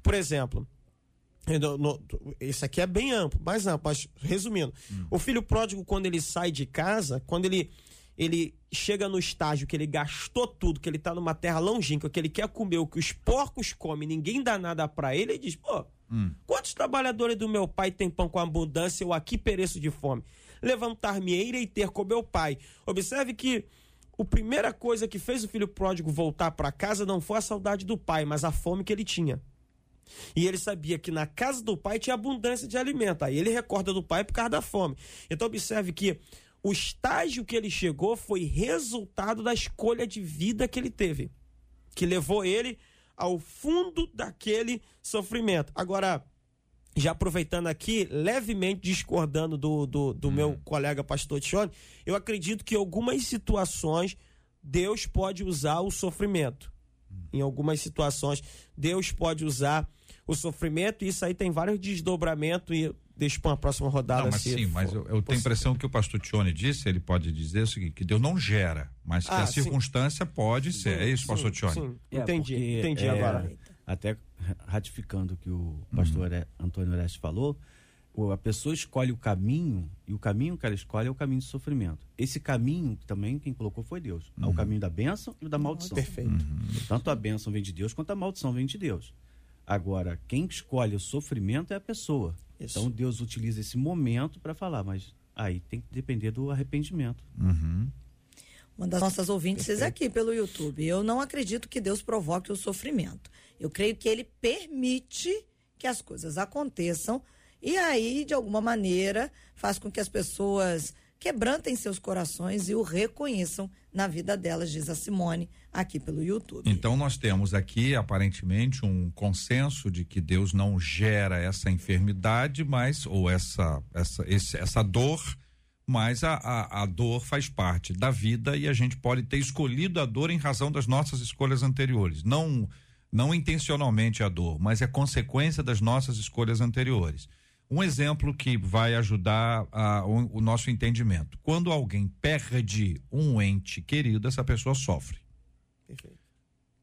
Por exemplo, isso aqui é bem amplo, mais amplo, mas resumindo, uhum. o filho pródigo, quando ele sai de casa, quando ele ele chega no estágio que ele gastou tudo, que ele tá numa terra longínqua, que ele quer comer o que os porcos comem, ninguém dá nada para ele, ele diz: pô, hum. quantos trabalhadores do meu pai têm pão com abundância, eu aqui pereço de fome? Levantar-me-eira e ter com meu pai. Observe que a primeira coisa que fez o filho pródigo voltar para casa não foi a saudade do pai, mas a fome que ele tinha. E ele sabia que na casa do pai tinha abundância de alimento. Aí ele recorda do pai por causa da fome. Então observe que o estágio que ele chegou foi resultado da escolha de vida que ele teve, que levou ele ao fundo daquele sofrimento. Agora, já aproveitando aqui, levemente discordando do, do, do hum. meu colega pastor Tione, eu acredito que em algumas situações Deus pode usar o sofrimento. Hum. Em algumas situações, Deus pode usar o sofrimento, e isso aí tem vários desdobramentos, e deixa para uma próxima rodada. Não, mas sim, mas eu, eu tenho a impressão que o pastor Tione disse, ele pode dizer o seguinte, que Deus não gera, mas que ah, a sim. circunstância pode ser. é isso, sim, pastor Tione? Sim, é, entendi, porque, entendi é, agora. Até ratificando o que o pastor hum. Antônio Oreste falou, a pessoa escolhe o caminho e o caminho que ela escolhe é o caminho do sofrimento. Esse caminho também quem colocou foi Deus. Uhum. É o caminho da bênção e da maldição. Perfeito. Uhum. Tanto a bênção vem de Deus quanto a maldição vem de Deus. Agora, quem escolhe o sofrimento é a pessoa. Isso. Então Deus utiliza esse momento para falar, mas aí tem que depender do arrependimento. Uhum. Uma das nossas ouvintes Perfeito. aqui pelo YouTube. Eu não acredito que Deus provoque o sofrimento. Eu creio que Ele permite que as coisas aconteçam e aí, de alguma maneira, faz com que as pessoas quebrantem seus corações e o reconheçam na vida delas, diz a Simone aqui pelo YouTube. Então nós temos aqui aparentemente um consenso de que Deus não gera essa enfermidade, mas ou essa essa esse, essa dor, mas a, a, a dor faz parte da vida e a gente pode ter escolhido a dor em razão das nossas escolhas anteriores, não não intencionalmente a dor, mas é consequência das nossas escolhas anteriores. Um exemplo que vai ajudar a, o, o nosso entendimento. Quando alguém perde um ente querido, essa pessoa sofre. Perfeito.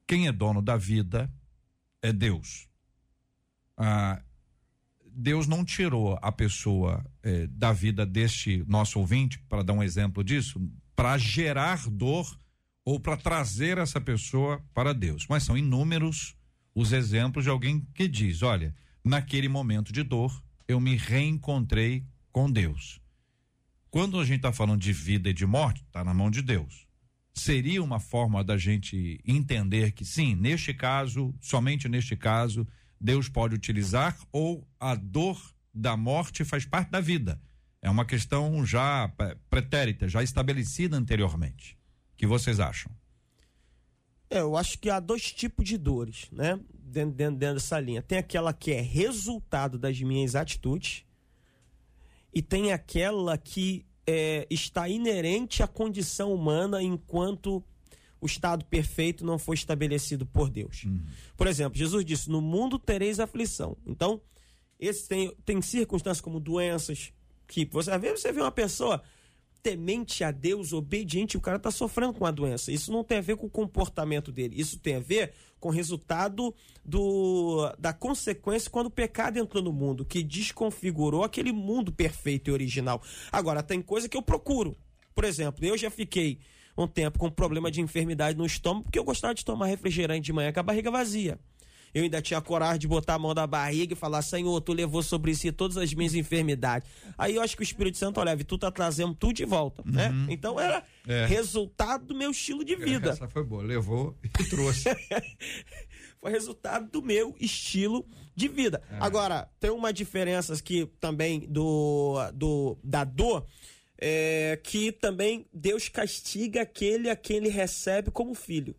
Quem é dono da vida é Deus. Ah, Deus não tirou a pessoa eh, da vida deste nosso ouvinte, para dar um exemplo disso, para gerar dor ou para trazer essa pessoa para Deus. Mas são inúmeros os exemplos de alguém que diz: olha, naquele momento de dor, eu me reencontrei com Deus. Quando a gente está falando de vida e de morte, está na mão de Deus. Seria uma forma da gente entender que sim, neste caso, somente neste caso, Deus pode utilizar ou a dor da morte faz parte da vida. É uma questão já pretérita, já estabelecida anteriormente. O que vocês acham? É, eu acho que há dois tipos de dores, né? Dentro, dentro, dentro dessa linha. Tem aquela que é resultado das minhas atitudes e tem aquela que é, está inerente à condição humana enquanto o estado perfeito não foi estabelecido por Deus. Uhum. Por exemplo, Jesus disse: No mundo tereis aflição. Então, esse tem, tem circunstâncias como doenças, que você, às vezes você vê uma pessoa temente a Deus, obediente, o cara está sofrendo com a doença. Isso não tem a ver com o comportamento dele. Isso tem a ver com o resultado do, da consequência quando o pecado entrou no mundo, que desconfigurou aquele mundo perfeito e original. Agora, tem coisa que eu procuro. Por exemplo, eu já fiquei um tempo com problema de enfermidade no estômago porque eu gostava de tomar refrigerante de manhã com a barriga vazia eu ainda tinha coragem de botar a mão na barriga e falar: Senhor, tu levou sobre si todas as minhas enfermidades. Aí eu acho que o Espírito Santo, olha, tu tá trazendo tudo de volta, né? uhum. né? Então era é. resultado do meu estilo de vida. Essa foi boa, levou e trouxe. foi resultado do meu estilo de vida. É. Agora, tem uma diferença aqui também do, do da dor. É, que também Deus castiga aquele a quem ele recebe como filho.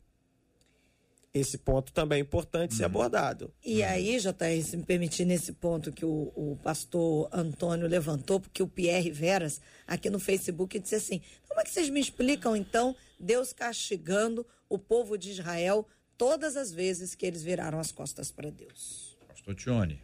Esse ponto também é importante ser uhum. abordado. E aí, JR, se me permitir, nesse ponto que o, o, pastor Antônio levantou, porque o Pierre Veras, aqui no Facebook, disse assim: como é que vocês me explicam, então, Deus castigando o povo de Israel todas as vezes que eles viraram as costas para Deus? Pastor Tione.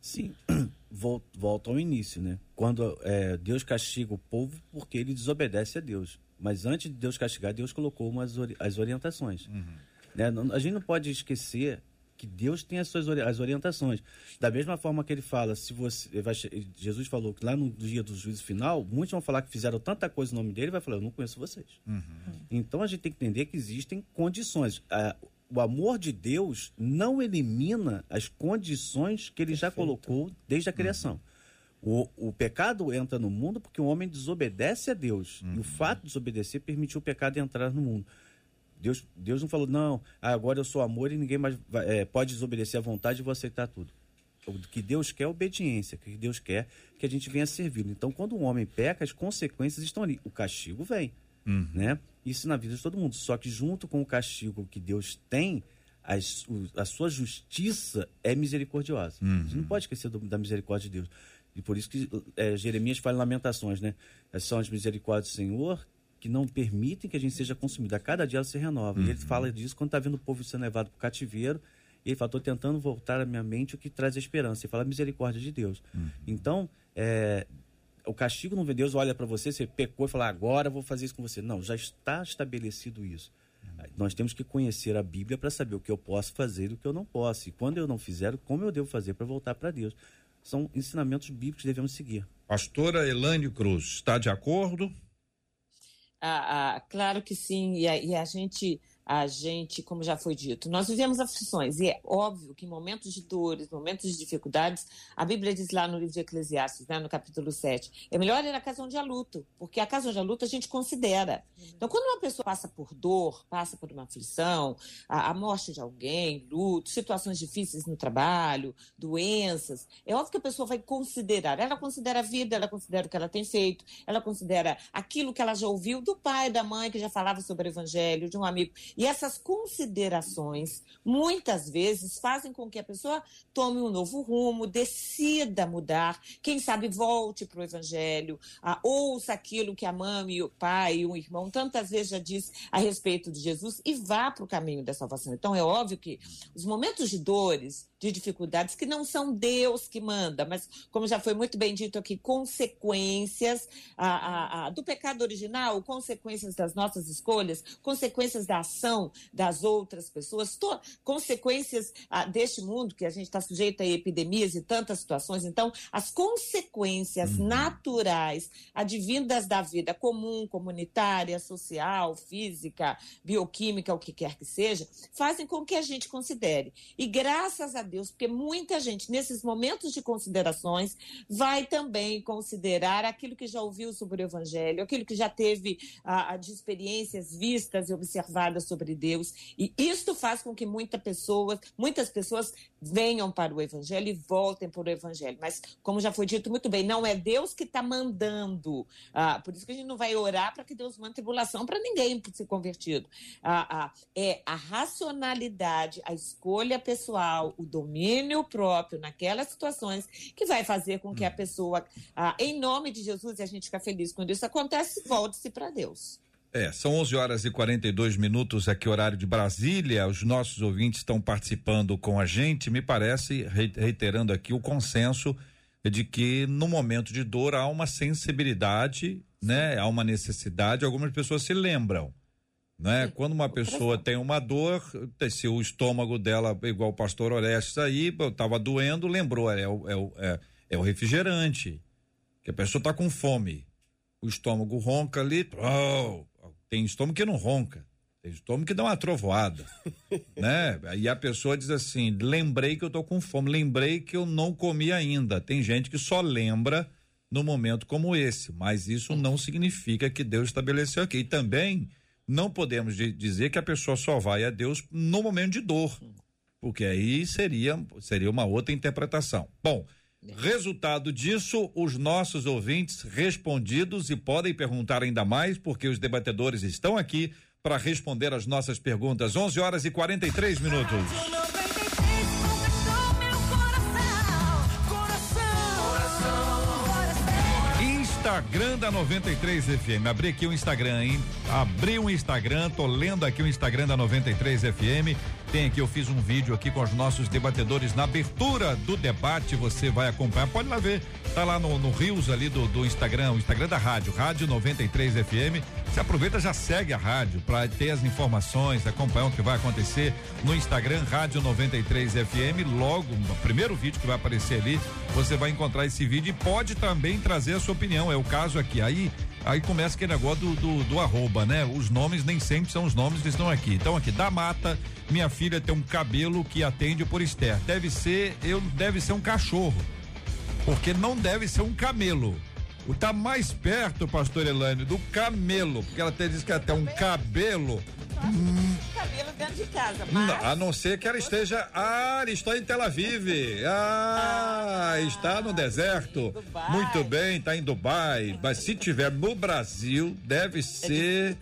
Sim, volta ao início, né? Quando é, Deus castiga o povo porque ele desobedece a Deus. Mas antes de Deus castigar, Deus colocou umas, as orientações. Uhum. Né? A gente não pode esquecer que Deus tem as suas as orientações. Da mesma forma que ele fala, se você vai, Jesus falou que lá no dia do juízo final, muitos vão falar que fizeram tanta coisa no nome dele, vai falar, eu não conheço vocês. Uhum. Então a gente tem que entender que existem condições. o amor de Deus não elimina as condições que ele Perfeito. já colocou desde a criação. Uhum. O, o, pecado entra no mundo porque o homem desobedece a Deus. Uhum. E o fato de desobedecer permitiu o pecado entrar no mundo. Deus, Deus não falou, não, agora eu sou amor e ninguém mais vai, é, pode desobedecer à vontade e vou aceitar tudo. O que Deus quer é obediência, o que Deus quer é que a gente venha servir. Então, quando um homem peca, as consequências estão ali. O castigo vem, uhum. né? Isso na vida de todo mundo. Só que junto com o castigo que Deus tem, as, o, a sua justiça é misericordiosa. Uhum. A gente não pode esquecer do, da misericórdia de Deus. E por isso que é, Jeremias fala em Lamentações, né? São as misericórdias do Senhor que não permitem que a gente seja consumido. A cada dia ela se renova. Uhum. E ele uhum. fala disso quando está vendo o povo sendo levado para o cativeiro. E ele fala, estou tentando voltar à minha mente o que traz esperança. Ele fala a misericórdia de Deus. Uhum. Então, é, o castigo não vem. Deus olha para você, você pecou e fala, agora vou fazer isso com você. Não, já está estabelecido isso. Uhum. Nós temos que conhecer a Bíblia para saber o que eu posso fazer e o que eu não posso. E quando eu não fizer, como eu devo fazer para voltar para Deus. são ensinamentos bíblicos que devemos seguir. Pastora Elane Cruz, está de acordo? Ah, ah, claro que sim, e a, e a gente a gente, como já foi dito, nós vivemos aflições, e é óbvio que em momentos de dores, momentos de dificuldades, a Bíblia diz lá no livro de Eclesiastes, né, no capítulo 7, é melhor ir à casa onde há luto, porque a casa onde há luto a gente considera. Então, quando uma pessoa passa por dor, passa por uma aflição, a, a morte de alguém, luto, situações difíceis no trabalho, doenças, é óbvio que a pessoa vai considerar. Ela considera a vida, ela considera o que ela tem feito, ela considera aquilo que ela já ouviu do pai, da mãe, que já falava sobre o evangelho, de um amigo. E essas considerações, muitas vezes, fazem com que a pessoa tome um novo rumo, decida mudar, quem sabe volte para o Evangelho, ah, ouça aquilo que a mãe, o pai o irmão tantas vezes já disse a respeito de Jesus e vá para o caminho da salvação. Então, é óbvio que os momentos de dores, de dificuldades que não são Deus que manda, mas, como já foi muito bem dito aqui, consequências a, a, a, do pecado original, consequências das nossas escolhas, consequências da ação das outras pessoas, to, consequências deste mundo que a gente está sujeito a epidemias e tantas situações. Então, as consequências uhum. naturais advindas da vida comum, comunitária, social, física, bioquímica, o que quer que seja, fazem com que a gente considere. E graças a Deus, porque muita gente, nesses momentos de considerações, vai também considerar aquilo que já ouviu sobre o Evangelho, aquilo que já teve ah, de experiências vistas e observadas sobre Deus. E isto faz com que muita pessoa, muitas pessoas venham para o Evangelho e voltem para o Evangelho. Mas, como já foi dito muito bem, não é Deus que está mandando. Ah, por isso que a gente não vai orar para que Deus mande tribulação para ninguém ser convertido. Ah, ah, é a racionalidade, a escolha pessoal, o domínio próprio naquelas situações que vai fazer com que a pessoa, ah, em nome de Jesus, e a gente fica feliz quando isso acontece, volte-se para Deus. É, são 11 horas e 42 minutos aqui, horário de Brasília. Os nossos ouvintes estão participando com a gente. Me parece, reiterando aqui, o consenso de que no momento de dor há uma sensibilidade, né? Há uma necessidade. Algumas pessoas se lembram né? Quando uma pessoa tem uma dor, se o estômago dela, igual o pastor Orestes aí, estava doendo, lembrou, é o, é, o, é, é o refrigerante, que a pessoa está com fome, o estômago ronca ali, oh, tem estômago que não ronca, tem estômago que dá uma trovoada, né? E a pessoa diz assim, lembrei que eu tô com fome, lembrei que eu não comi ainda, tem gente que só lembra no momento como esse, mas isso não significa que Deus estabeleceu aqui, e também não podemos dizer que a pessoa só vai a Deus no momento de dor, porque aí seria, seria uma outra interpretação. Bom, resultado disso, os nossos ouvintes respondidos e podem perguntar ainda mais, porque os debatedores estão aqui para responder as nossas perguntas. 11 horas e 43 minutos. Instagram da 93 FM. Abri aqui o Instagram, hein? Abri o Instagram, tô lendo aqui o Instagram da 93 FM. Tem aqui, eu fiz um vídeo aqui com os nossos debatedores na abertura do debate. Você vai acompanhar, pode lá ver. Tá lá no, no Rios ali do, do Instagram, o Instagram da rádio, Rádio 93 FM. Você aproveita, já segue a rádio para ter as informações, acompanhar o que vai acontecer no Instagram, Rádio 93 FM. Logo, no primeiro vídeo que vai aparecer ali, você vai encontrar esse vídeo e pode também trazer a sua opinião. É o caso aqui. Aí Aí começa aquele negócio do, do, do, arroba, né? Os nomes nem sempre são os nomes que estão aqui. Então aqui, da mata, minha filha tem um cabelo que atende por Esther. Deve ser, eu deve ser um cachorro. Porque não deve ser um camelo. O tá mais perto, pastor Elane, do camelo, porque ela até diz que até um cabelo Hum. cabelo dentro de casa. Mas... a não ser que ela esteja. Ah, está em Tel Aviv. Ah, ah está no deserto. Dubai. Muito bem, está em Dubai. Mas se tiver no Brasil, deve ser.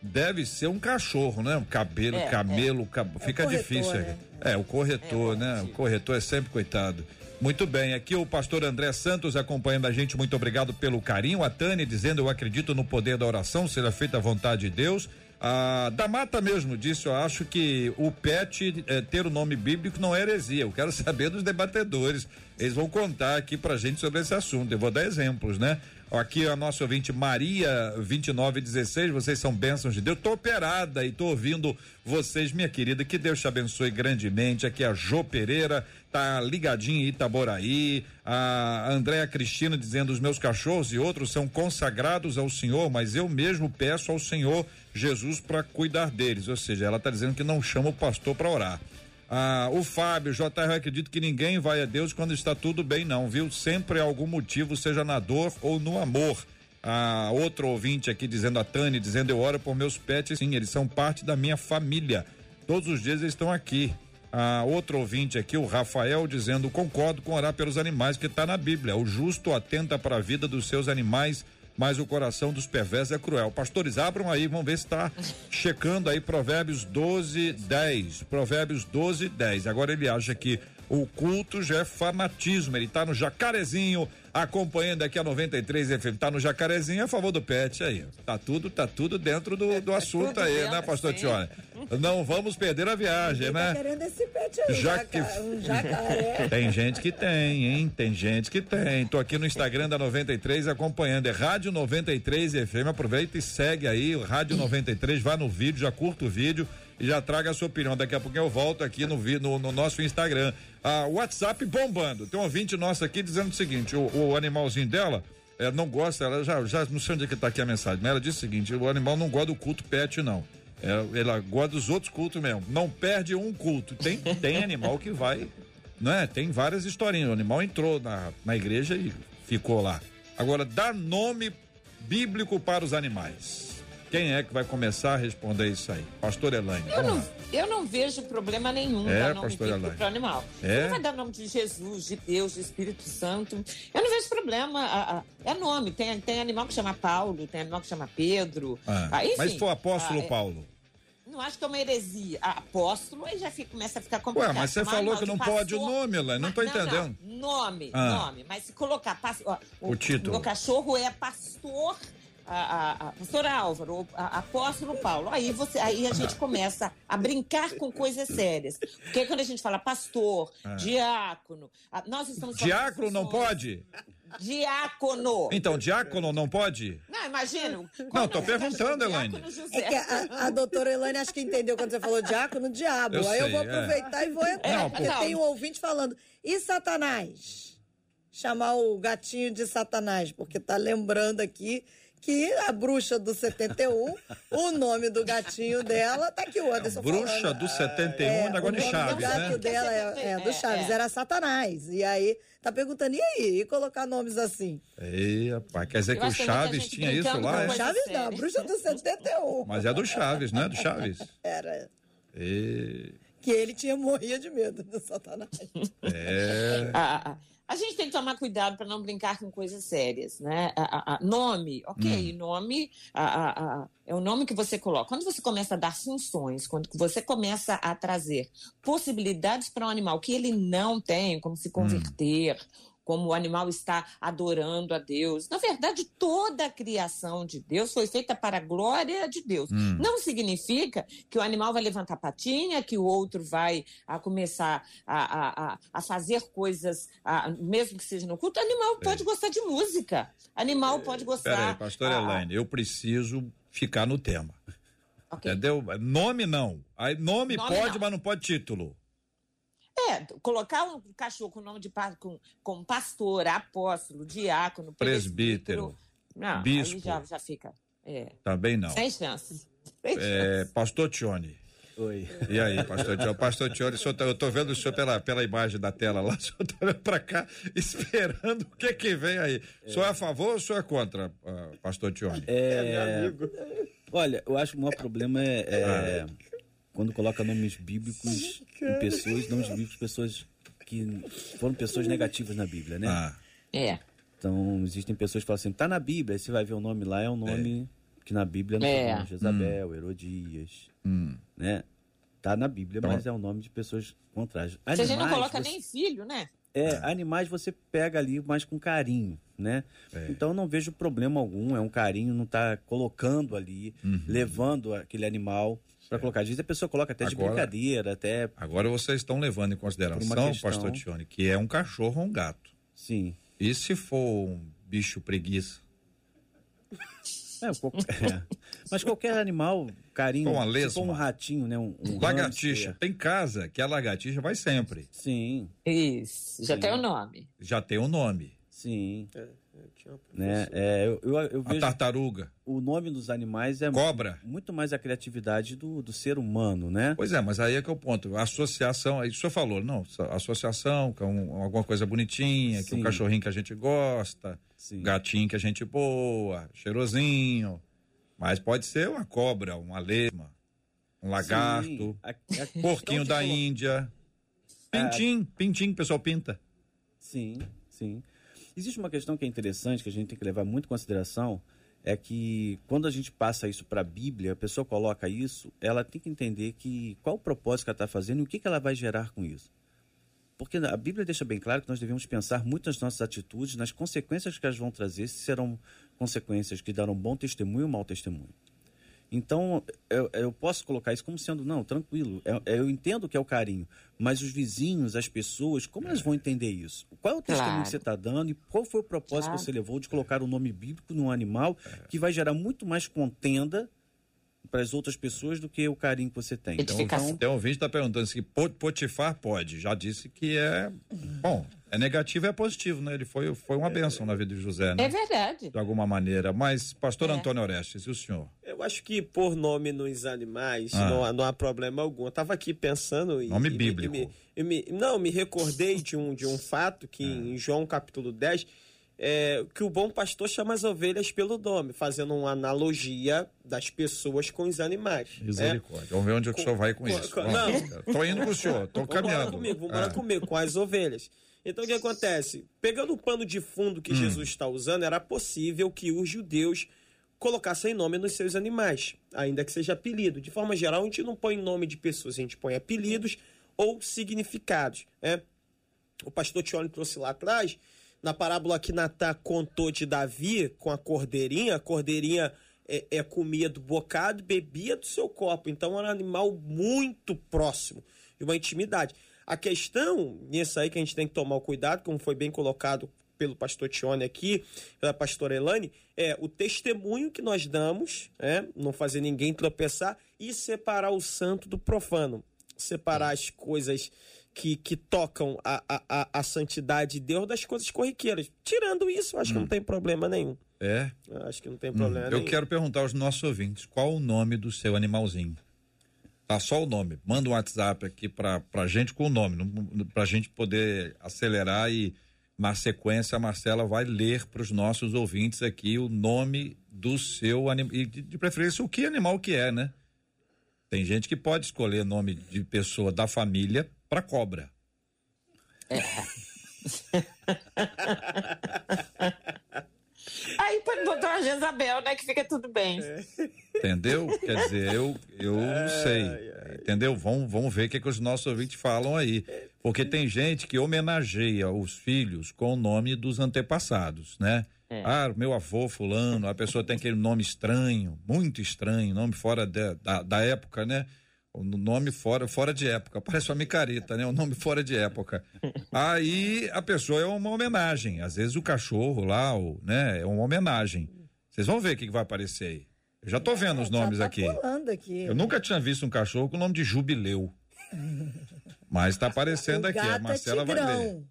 Deve ser um cachorro, né? Um cabelo, é, camelo, é. Cab... fica é corretor, difícil. Né? É, o corretor, é né? O corretor é sempre coitado. Muito bem, aqui o pastor André Santos acompanhando a gente, muito obrigado pelo carinho. A Tânia dizendo: Eu acredito no poder da oração, será feita a vontade de Deus. A da Mata mesmo disse, eu acho que o pet é, ter o nome bíblico não é heresia. Eu quero saber dos debatedores. Eles vão contar aqui pra gente sobre esse assunto. Eu vou dar exemplos, né? Aqui a nossa ouvinte Maria 2916, vocês são bênçãos de Deus. Tô operada e tô ouvindo vocês, minha querida. Que Deus te abençoe grandemente. Aqui a Jô Pereira, tá ligadinho em Itaboraí. A Andréa Cristina dizendo: os meus cachorros e outros são consagrados ao Senhor, mas eu mesmo peço ao Senhor Jesus para cuidar deles. Ou seja, ela está dizendo que não chama o pastor para orar. Ah, o Fábio, JR, acredito que ninguém vai a Deus quando está tudo bem, não, viu? Sempre há algum motivo, seja na dor ou no amor. Ah, outro ouvinte aqui dizendo, a Tânia, dizendo, eu oro por meus pets, sim, eles são parte da minha família. Todos os dias eles estão aqui. Ah, outro ouvinte aqui, o Rafael, dizendo, concordo com orar pelos animais, que está na Bíblia. O justo atenta para a vida dos seus animais mas o coração dos perversos é cruel. Pastores, abram aí, vamos ver se está checando aí Provérbios 12, 10. Provérbios 12, 10. Agora ele acha que o culto já é fanatismo. Ele está no jacarezinho, acompanhando aqui a 93 FM. Tá no jacarezinho a favor do pet aí. Tá tudo, tá tudo dentro do, do assunto aí, né, pastor Tione? Não vamos perder a viagem, Tá né? querendo esse pet aí, Já jaca- que- um jacaré. Tem gente que tem, hein? Tem gente que tem. Tô aqui no Instagram da 93 acompanhando. É Rádio 93 FM. Aproveita e segue aí o Rádio 93. Vá no vídeo, já curta o vídeo e já traga a sua opinião. Daqui a pouco eu volto aqui no, no, no nosso Instagram. Ah, WhatsApp bombando. Tem um ouvinte nosso aqui dizendo o seguinte: o, o animalzinho dela. eh, não gosta, ela já, já não sei onde é que tá aqui a mensagem, mas ela disse o seguinte: o animal não gosta do culto pet, não. É, ela gosta dos outros cultos mesmo. Não perde um culto. Tem, tem animal que vai né? Tem várias historinhas. O animal entrou na, na igreja e ficou lá. Agora, dá nome bíblico para os animais. Quem é que vai começar a responder isso aí? Pastor Elaine. Eu não, eu não vejo problema nenhum É, dar nome pastor bíblico Elaine. para animal. É? Não vai dar nome de Jesus, de Deus, de Espírito Santo. Eu não vejo problema. ah, ah, É nome. Tem, tem animal que chama Paulo, tem animal que chama Pedro. Ah, Ah, enfim, mas se for apóstolo ah, Paulo. Não acho que é uma heresia. Ah, apóstolo, aí já fica- começa a ficar Ué, complicado. mas você falou que não pode o pastor- nome, Elaine. Não Mas- entendendo. não. Nome, Ah. nome. Mas se colocar. ó, O título. Meu cachorro é pastor. A, a, a, pastor Álvaro, ou a- apóstolo Paulo. Aí, você, aí a gente começa a brincar com coisas sérias. Porque quando a gente fala pastor, diácono, a- nós estamos Ah. Diácono não pode? Diácono. Então, diácono não pode? Não, imagina. Não, tô perguntando, Elaine. É que a, a doutora Elaine acho que entendeu quando você falou diácono, diabo. Eu Aí eu sei, vou é. aproveitar e vou entrar. Não, porque não. tem um ouvinte falando. E Satanás? Chamar o gatinho de Satanás, porque tá lembrando aqui que a bruxa do 71, o nome do gatinho dela, tá aqui o Anderson Bruxa falando. do 71 É, é o de nome Chaves, do gato né? dela é, é, do É, Chaves, é. era Satanás. E aí tá perguntando, e aí? E colocar nomes assim? Ei, rapaz, quer dizer Eu que o Chaves tinha isso lá? é? coisa Chaves não, a bruxa do 71. Mas é do Chaves, né? Do Chaves. Era. Ei, Que ele tinha morria de medo do Satanás. é. A, a- a gente tem que tomar cuidado para não brincar com coisas sérias, né? A- a- a- nome, ok, nome a- a- é o nome que você coloca. Quando você começa a dar funções, quando você começa a trazer possibilidades para um animal que ele não tem, como se converter, como o animal está adorando a Deus. Na verdade, toda a criação de Deus foi feita para a glória de Deus. Hum. Não significa que o animal vai levantar patinha, que o outro vai a começar a, a, a, fazer coisas, a- mesmo que seja no culto. Animal pode gostar de música. Animal pode gostar. É. Peraí, pastor ah, Elaine, eu preciso ficar no tema. ok. Entendeu? Nome não. Aí nome, Nome pode, não. mas não pode título. É, colocar um cachorro com nome de com, com pastor, apóstolo, diácono, Presbítero, Não, bispo. aí já, já fica. É, Também não. sem chances. Sem É, pastor Tione. Oi. E aí, pastor Tione? Pastor Tione, o tá- eu tô vendo o senhor pela, pela imagem da tela lá, o senhor tá olhando pra cá, esperando o que que vem aí. O senhor é a favor ou o senhor é contra, ah, pastor Tione? É, olha, eu acho que o maior problema é, é Ah. Quando coloca nomes bíblicos em pessoas, nomes bíblicos, pessoas que foram pessoas negativas na Bíblia, né? Ah, É. Então, existem pessoas que falam assim, tá na Bíblia, aí você vai ver o nome lá, é um nome que na Bíblia não É. é. nome. Jezabel, Herodias, hum. né? Tá na Bíblia, Então- mas é o nome de pessoas contrárias. Se a gente não Animais, coloca você- nem filho, né? É, animais você pega ali mais com carinho, né? É. Então eu não vejo problema algum, é um carinho, não tá colocando ali, Uhum. levando aquele animal para colocar. Às vezes a pessoa coloca até de Agora- brincadeira, até Agora vocês estão levando em consideração, questão- pastor Tione, que é um cachorro ou um gato. sim. E se for um bicho preguiça? É, é. Mas qualquer animal, carinho, uma lesma. se for um ratinho, né? Um, um lagartixa. Hamster. Tem casa que a lagartixa vai sempre. Sim. Isso, já Sim. tem o nome. Já tem um nome. Sim. É, Né? É, eu, eu, eu A vejo tartaruga. o nome dos animais é Cobra. muito mais a criatividade do, do ser humano, né? Pois é, mas aí é que é o ponto. A associação, aí o senhor falou, não, associação, com um- alguma coisa bonitinha, que um Sim. cachorrinho que a gente gosta, Sim. gatinho que a gente boa, cheirosinho. Mas pode ser uma cobra, uma lesma, um lagarto, Sim. A- a porquinho da colo- Índia. Pintim, pintim que o pessoal pinta. Sim, sim. Existe uma questão que é interessante, que a gente tem que levar muito em consideração, é que quando a gente passa isso para a Bíblia, a pessoa coloca isso, ela tem que entender que qual o propósito que ela está fazendo e o que, que ela vai gerar com isso. Porque a Bíblia deixa bem claro que nós devemos pensar muito nas nossas atitudes, nas consequências que elas vão trazer, se serão consequências que darão bom testemunho ou mau testemunho. Então, eu, eu posso colocar isso como sendo, não, tranquilo, eu, eu entendo que é o carinho, mas os vizinhos, as pessoas, como elas vão entender isso? Qual é o testemunho Claro. que você está dando e qual foi o propósito Claro. que você levou de colocar o nome bíblico num animal que vai gerar muito mais contenda para as outras pessoas do que o carinho que você tem. Então, Edificação. Tem um vídeo que está perguntando se Po- Potifar pode. Já disse que é. Bom, é negativo e é positivo, né? Ele foi, foi uma bênção na vida de José, né? É verdade. De alguma maneira. Mas, pastor É. Antônio Orestes, e o senhor? Eu acho que pôr nome nos animais Ah. não, há- não há problema algum. Eu tava aqui pensando e. Nome e me- bíblico. e e me- não, me recordei de um, de um fato que em João capítulo 10, é, que o bom pastor chama as ovelhas pelo nome, fazendo uma analogia das pessoas com os animais. né? Misericórdia. Vamos ver onde é que o senhor vai com Com- isso. com- Vamos. não. Tô indo com o senhor, tô Vamos caminhando. comigo, vamos Ah. comigo, com as ovelhas. Então o que acontece? Pegando o pano de fundo Hum. que Jesus está usando, era possível que os judeus colocassem nome nos seus animais, ainda que seja apelido. De forma geral, a gente não põe nome de pessoas, a gente põe apelidos ou significados. Né? O pastor Tione trouxe lá atrás, na parábola que Natã contou de Davi com a cordeirinha, a cordeirinha é, é comia do bocado bebia do seu copo. Então era um animal muito próximo, de uma intimidade. A questão, nisso aí que a gente tem que tomar o cuidado, como foi bem colocado pelo pastor Tione aqui, pela pastora Elane, é o testemunho que nós damos, é, não fazer ninguém tropeçar e separar o santo do profano. Separar as coisas que, que tocam a, a, a, santidade de Deus das coisas corriqueiras. Tirando isso, eu acho que não tem problema nenhum. É. Eu acho que não tem problema Eu nenhum. quero perguntar aos nossos ouvintes qual o nome do seu animalzinho. Tá só o nome. Manda um WhatsApp aqui pra, pra gente com o nome, pra gente poder acelerar e na sequência a Marcela vai ler para os nossos ouvintes aqui o nome do seu animal e de, de preferência o que animal que é, né? Tem gente que pode escolher nome de pessoa da família para cobra. Aí pode botar uma Jezabel, né? Que fica tudo bem. Entendeu? Quer dizer, eu, eu não sei. Entendeu? Vamos, vamos ver o que, que os nossos ouvintes falam aí. Porque tem gente que homenageia os filhos com o nome dos antepassados, né? É. Ah, meu avô fulano, a pessoa tem aquele nome estranho, muito estranho, nome fora de- da, da época, né? O nome fora, fora de época, parece uma micareta, né? O nome fora de época. Aí a pessoa é uma homenagem. Às vezes o cachorro lá, o, né? É uma homenagem. Vocês vão ver o que, que vai aparecer aí. Eu já tô vendo os nomes tá aqui. aqui. Eu nunca tinha visto um cachorro com o nome de Jubileu. Mas tá aparecendo o aqui. A gato Marcela é vai ler.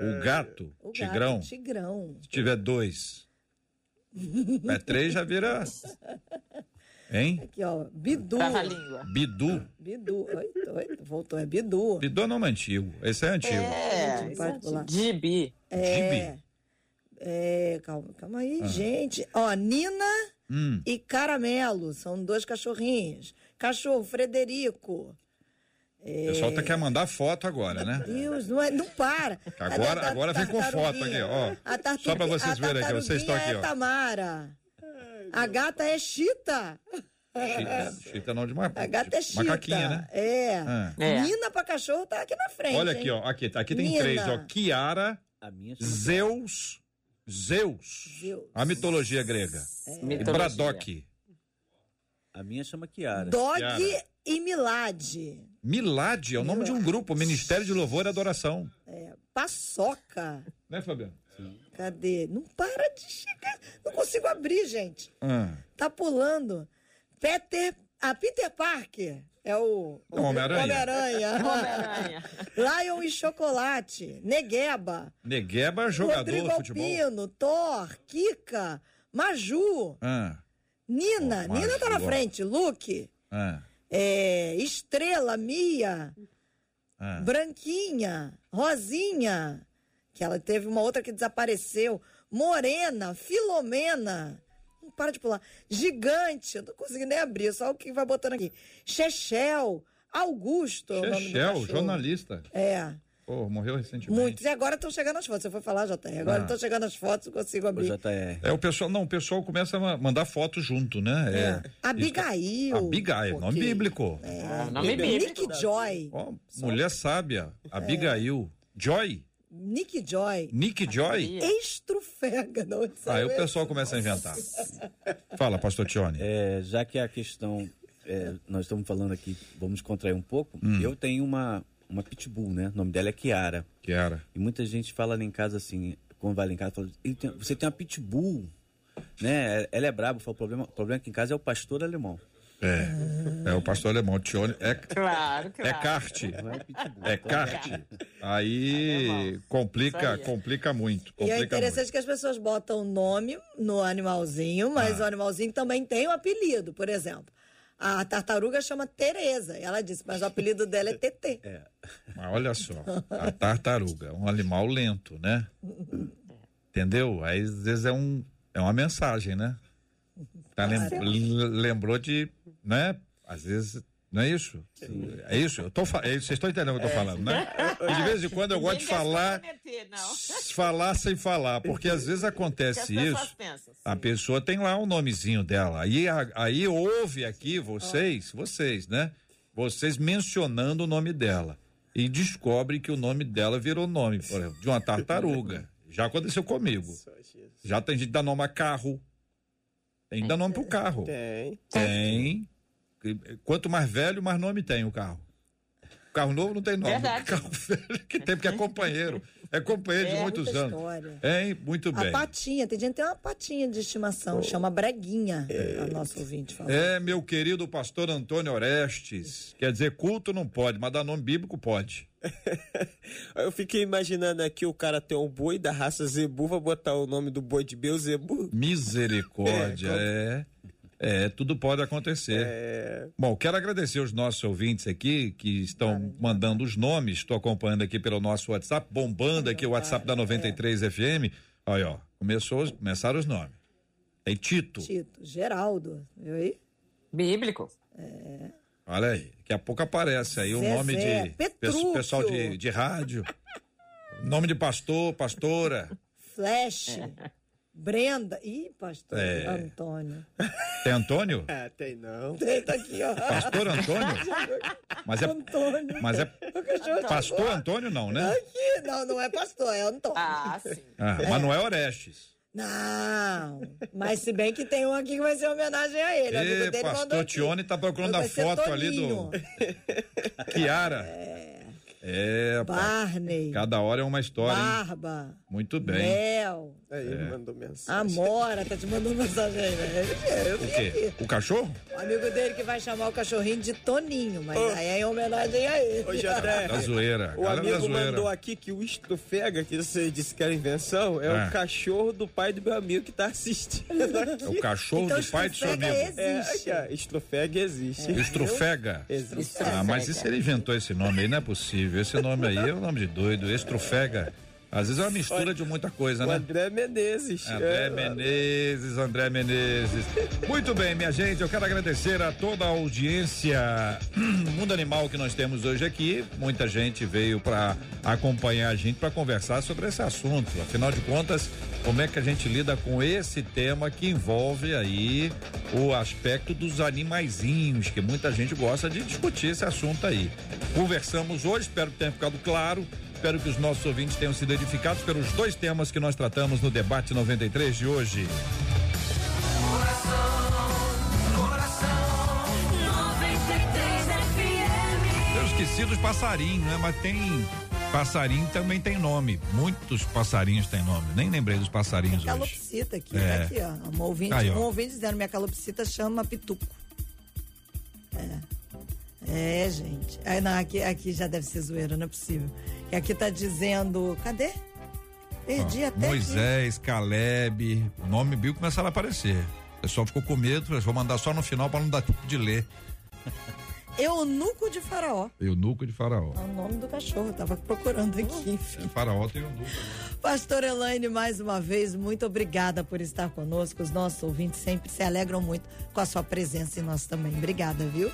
O gato, O gato tigrão. é tigrão. Se tiver dois. É três, já vira. Hein? Aqui, ó. Bidu. A língua. Bidu. Bidu. Oi, oi, voltou, é Bidu. Bidu é nome antigo. Esse é antigo. É, Gente, pode pular. Gibi. Gibi. É, calma, calma aí, gente. Ó, Nina Ah. Hum. e Caramelo, são dois cachorrinhos. Cachorro, Frederico. O pessoal tá quer mandar foto agora, né? Deus, não, é, não para. Agora- a agora vem com foto aqui, ó. Só pra vocês verem aqui, vocês estão aqui, tartaruguinha ó. É Tamara. A gata é Chita. Chita, chita não de ma... A gata é Chita. macaquinha, né? É. Ah. É. Nina pra cachorro tá aqui na frente. Olha aqui, hein? ó. Aqui, aqui tem Nina. três, ó. Kiara, A minha chama Zeus, Zeus. Zeus. A mitologia grega. E Mitologia. Braddock. A minha chama Kiara. Dog Kiara. e Milad. Milad é o nome de um grupo, Ministério de Louvor e Adoração. Paçoca. Né, Fabiano? Cadê? Não para de chegar. Não consigo abrir, gente. Ah. Tá pulando. Peter. A Peter Parker. É o. Homem-Aranha. Homem-Aranha. Homem-Aranha. Lion e Chocolate. Negueba. Negueba, jogador Rodrigo de futebol. Alpino. Thor. Kika. Maju. Ah, Nina. Pô, Nina tá na frente. Luke. ah, É, Estrela. Mia. ah. Branquinha, Rosinha, que ela teve uma outra que desapareceu, Morena, Filomena, não para de pular, Gigante, eu não consegui nem abrir, só o que vai botando aqui, Chechel, Augusto, é o Chechel, cachorro. jornalista. É, Pô, morreu recentemente. muitos. E agora estão chegando as fotos, você foi falar, JR, agora Ah. estão chegando as fotos, eu consigo O abrir. JR. É, o pessoal, não, o pessoal começa a ma- mandar foto junto, né? É. É. Abigail. Abigail, nome bíblico. É, nome bíblico. Nick Joy, Ó, mulher sábia, Abigail. Joy, Nick Joy, Nick Joy. Sabia. Estrufega, não Aí saiu o pessoal começa a inventar. Fala, pastor Tione. É, já que a questão, é, nós estamos falando aqui, vamos contrair um pouco. Eu tenho uma, uma pitbull, né? O nome dela é Kiara. Era. E muita gente fala lá em casa assim, quando vai lá em casa, fala, "Ele tem- você tem uma pitbull, né? Ela é braba, fala, o problema, o problema aqui em casa é o pastor alemão. É. É o pastor alemão. Tione. É, Claro, claro. é kart. É o pitbull. É kart. Aí complica, aí. complica muito. E é Complica interessante muito. que as pessoas botam o nome no animalzinho, mas Ah. o animalzinho também tem um apelido, por exemplo. A tartaruga chama Tereza. Ela disse, mas o apelido dela é TT. Mas olha só, a tartaruga é um animal lento, né? Entendeu? Aí às vezes é, um, é uma mensagem, né? Tá lem- lembrou de, né? Às vezes, não é isso? É isso? Eu tô, é vocês estão entendendo o que eu tô falando, né? E de vez em quando eu gosto de falar, s- falar sem falar, porque às vezes acontece isso. pensam. A pessoa tem lá o nomezinho dela. Aí, a- aí ouve aqui vocês, vocês, né? Vocês mencionando o nome dela. E descobre que o nome dela virou nome, por exemplo, de uma tartaruga. Já aconteceu comigo. Já tem gente que dá nome a carro. Tem que dar nome pro carro. Tem. Tem. Quanto mais velho, mais nome tem o carro. Carro novo não tem nome. Verdade. Carro velho que tem, porque é companheiro. É companheiro de É, muitos muita anos. história. Hein? Muito A bem. patinha, tem gente que tem uma patinha de estimação, chama Breguinha, a nossa ouvinte falou. É, meu querido pastor Antônio Orestes. Quer dizer, culto não pode, mas dar nome bíblico pode. Eu fiquei imaginando aqui o cara ter um boi da raça Zebu, vai botar o nome do boi de Beuzebu. Misericórdia, é. É, tudo pode acontecer. É, Bom, quero agradecer os nossos ouvintes aqui que estão mandando os nomes. Estou acompanhando aqui pelo nosso WhatsApp, bombando aqui o WhatsApp da 93 FM. Aí, ó, começou, começaram os nomes. Tem Tito, Tito, Geraldo, viu aí? Bíblico. olha aí. Daqui a pouco aparece aí o Zezé, nome de Petrúquio. pessoal de, de rádio. Nome de pastor, pastora. Flash, Brenda. Ih, pastor É. Antônio. Tem Antônio? ah, tem não. Eita aqui, ó. Pastor Antônio? Mas é, Antônio. mas é tá pastor Antônio não, né? Aqui, não, não é pastor, é Antônio. Ah, sim. Ah, mas não é Orestes. Não, mas se bem que tem um aqui que vai ser homenagem a ele. o Ê, pastor. Tione tá procurando a foto ali do Kiara. É, pá. Barney, Cada hora é uma história, hein? Barba, Muito bem. Mel, Aí ele mandou mensagem. Amora, tá te mandando mensagem aí, né? Eu O quê? aqui. O cachorro? O amigo dele que vai chamar o cachorrinho de Toninho, mas aí é em homenagem a ele. Ô, Da JR, zoeira. o Galera da amigo zoeira. mandou aqui que o estrufega, que você disse que era invenção, é É. o cachorro do pai do meu amigo que tá assistindo aqui. É o cachorro Então, do pai do seu amigo. É, existe. aqui, ó, estrufega existe. Estrufega. Existe. Ah, mas e se ele inventou esse nome aí? Não é possível. Esse nome aí é um nome de doido. Estrufega. Às vezes é uma mistura de muita coisa, O né? André Menezes. André É, Menezes, André Menezes. Muito bem, minha gente, eu quero agradecer a toda a audiência Mundo Animal que nós temos hoje aqui. Muita gente veio para acompanhar a gente para conversar sobre esse assunto. Afinal de contas, como é que a gente lida com esse tema que envolve aí o aspecto dos animaizinhos, que muita gente gosta de discutir esse assunto aí. Conversamos hoje, espero que tenha ficado claro. Espero que os nossos ouvintes tenham sido edificados pelos dois temas que nós tratamos no debate 93 de hoje. Eu esqueci dos passarinhos, né? Mas tem Passarinho também tem nome. Muitos passarinhos têm nome. Nem lembrei dos passarinhos minha hoje. calopsita aqui, é. tá aqui, ó. Um ouvinte, Aí, ó. um ouvinte dizendo minha calopsita chama pituco. É. É, gente. Aí, não, aqui, aqui já deve ser zoeira, não é possível. E aqui tá dizendo. Cadê? Perdi até. Moisés, aqui. Caleb. O nome Bill começaram a aparecer. O pessoal ficou com medo, vou mandar só no final para não dar tempo de ler. Eunuco de Faraó. Eunuco de Faraó. É o nome do cachorro, tava procurando aqui. Enfim. É, faraó tem eunuco. Pastor Elaine, mais uma vez, muito obrigada por estar conosco. Os nossos ouvintes sempre se alegram muito com a sua presença e nós também. Obrigada, viu?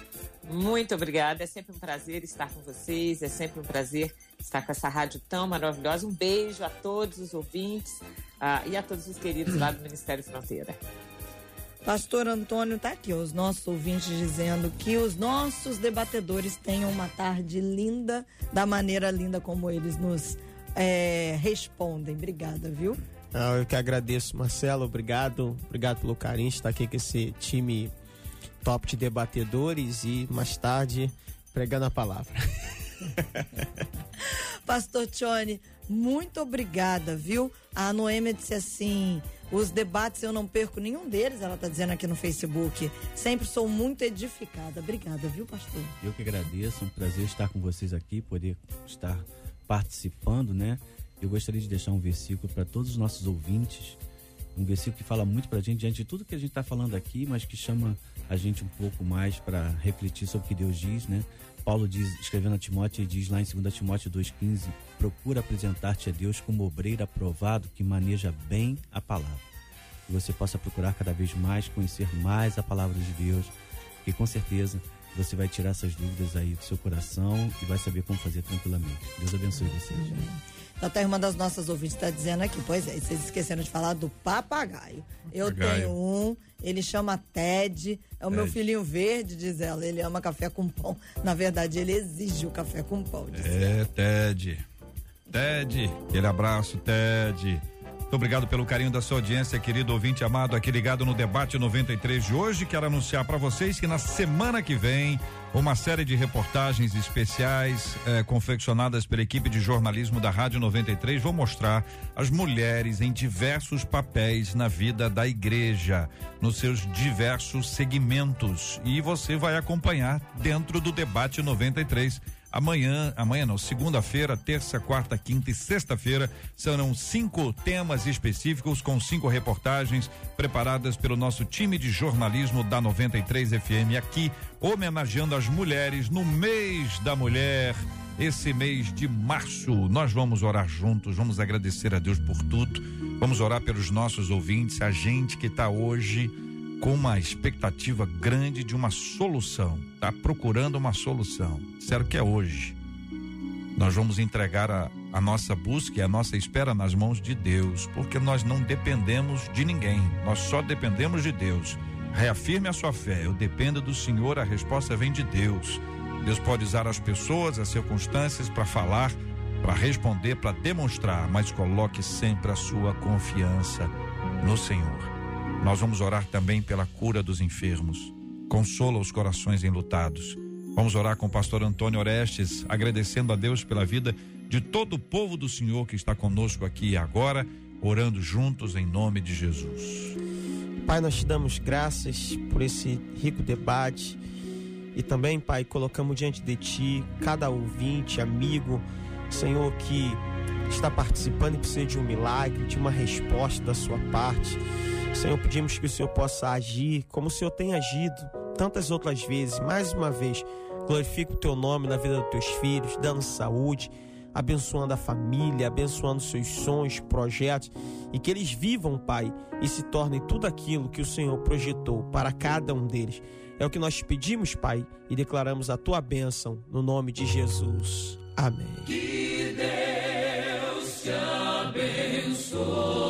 Muito obrigada. É sempre um prazer estar com vocês. É sempre um prazer estar com essa rádio tão maravilhosa. Um beijo a todos os ouvintes uh, e a todos os queridos lá do Ministério Fronteira. Pastor Antônio está aqui, os nossos ouvintes dizendo que os nossos debatedores tenham uma tarde linda, da maneira linda como eles nos é, respondem. Obrigada, viu? Ah, eu que agradeço, Marcelo. Obrigado. Obrigado pelo carinho de estar aqui com esse time top de debatedores e mais tarde pregando a palavra. Pastor Tione, muito obrigada, viu? A Noêmia disse assim: os debates eu não perco nenhum deles, ela está dizendo aqui no Facebook. Sempre sou muito edificada. Obrigada, viu, pastor? Eu que agradeço, é um prazer estar com vocês aqui, poder estar participando, né? Eu gostaria de deixar um versículo para todos os nossos ouvintes, um versículo que fala muito para a gente diante de tudo que a gente está falando aqui, mas que chama a gente um pouco mais para refletir sobre o que Deus diz, né? Paulo diz, escrevendo a Timóteo, diz lá em 2 Timóteo 2,15: procura apresentar-te a Deus como obreiro aprovado que maneja bem a palavra. Que você possa procurar cada vez mais conhecer mais a palavra de Deus, que com certeza você vai tirar essas dúvidas aí do seu coração e vai saber como fazer tranquilamente. Deus abençoe vocês. Até uma das nossas ouvintes está dizendo aqui, pois é, vocês esqueceram de falar do papagaio. Eu tenho um, ele chama Ted, é o Ted. meu filhinho verde, diz ela. Ele ama café com pão. Na verdade, ele exige o café com pão. é, ela. Ted. Ted, aquele abraço, Ted. Muito obrigado pelo carinho da sua audiência, querido ouvinte amado, aqui ligado no debate 93 de hoje. Quero anunciar para vocês que na semana que vem uma série de reportagens especiais eh, confeccionadas pela equipe de jornalismo da Rádio 93 vão mostrar as mulheres em diversos papéis na vida da igreja, nos seus diversos segmentos. E você vai acompanhar dentro do debate 93 Amanhã, amanhã não, segunda-feira, terça, quarta, quinta e sexta-feira serão cinco temas específicos com cinco reportagens preparadas pelo nosso time de jornalismo da 93 FM aqui, homenageando as mulheres no mês da mulher. Esse mês de março, nós vamos orar juntos, vamos agradecer a Deus por tudo, vamos orar pelos nossos ouvintes, a gente que está hoje com uma expectativa grande de uma solução, está procurando uma solução. Disseram que é hoje. Nós vamos entregar a, a nossa busca e a nossa espera nas mãos de Deus, porque nós não dependemos de ninguém, nós só dependemos de Deus. Reafirme a sua fé, eu dependo do Senhor, a resposta vem de Deus. Deus pode usar as pessoas, as circunstâncias para falar, para responder, para demonstrar, mas coloque sempre a sua confiança no Senhor. Nós vamos orar também pela cura dos enfermos. Consola os corações enlutados. Vamos orar com o pastor Antônio Orestes, agradecendo a Deus pela vida de todo o povo do Senhor que está conosco aqui agora, orando juntos em nome de Jesus. Pai, nós te damos graças por esse rico debate e também, Pai, colocamos diante de Ti cada ouvinte, amigo, Senhor, que está participando e precisa de um milagre, de uma resposta da sua parte. Senhor, pedimos que o Senhor possa agir como o Senhor tem agido tantas outras vezes. Mais uma vez, glorifica o teu nome na vida dos teus filhos, dando saúde, abençoando a família, abençoando seus sonhos, projetos e que eles vivam, Pai, e se tornem tudo aquilo que o Senhor projetou para cada um deles. É o que nós pedimos, Pai, e declaramos a tua bênção no nome de Jesus. Amém. Que Deus te abençoe.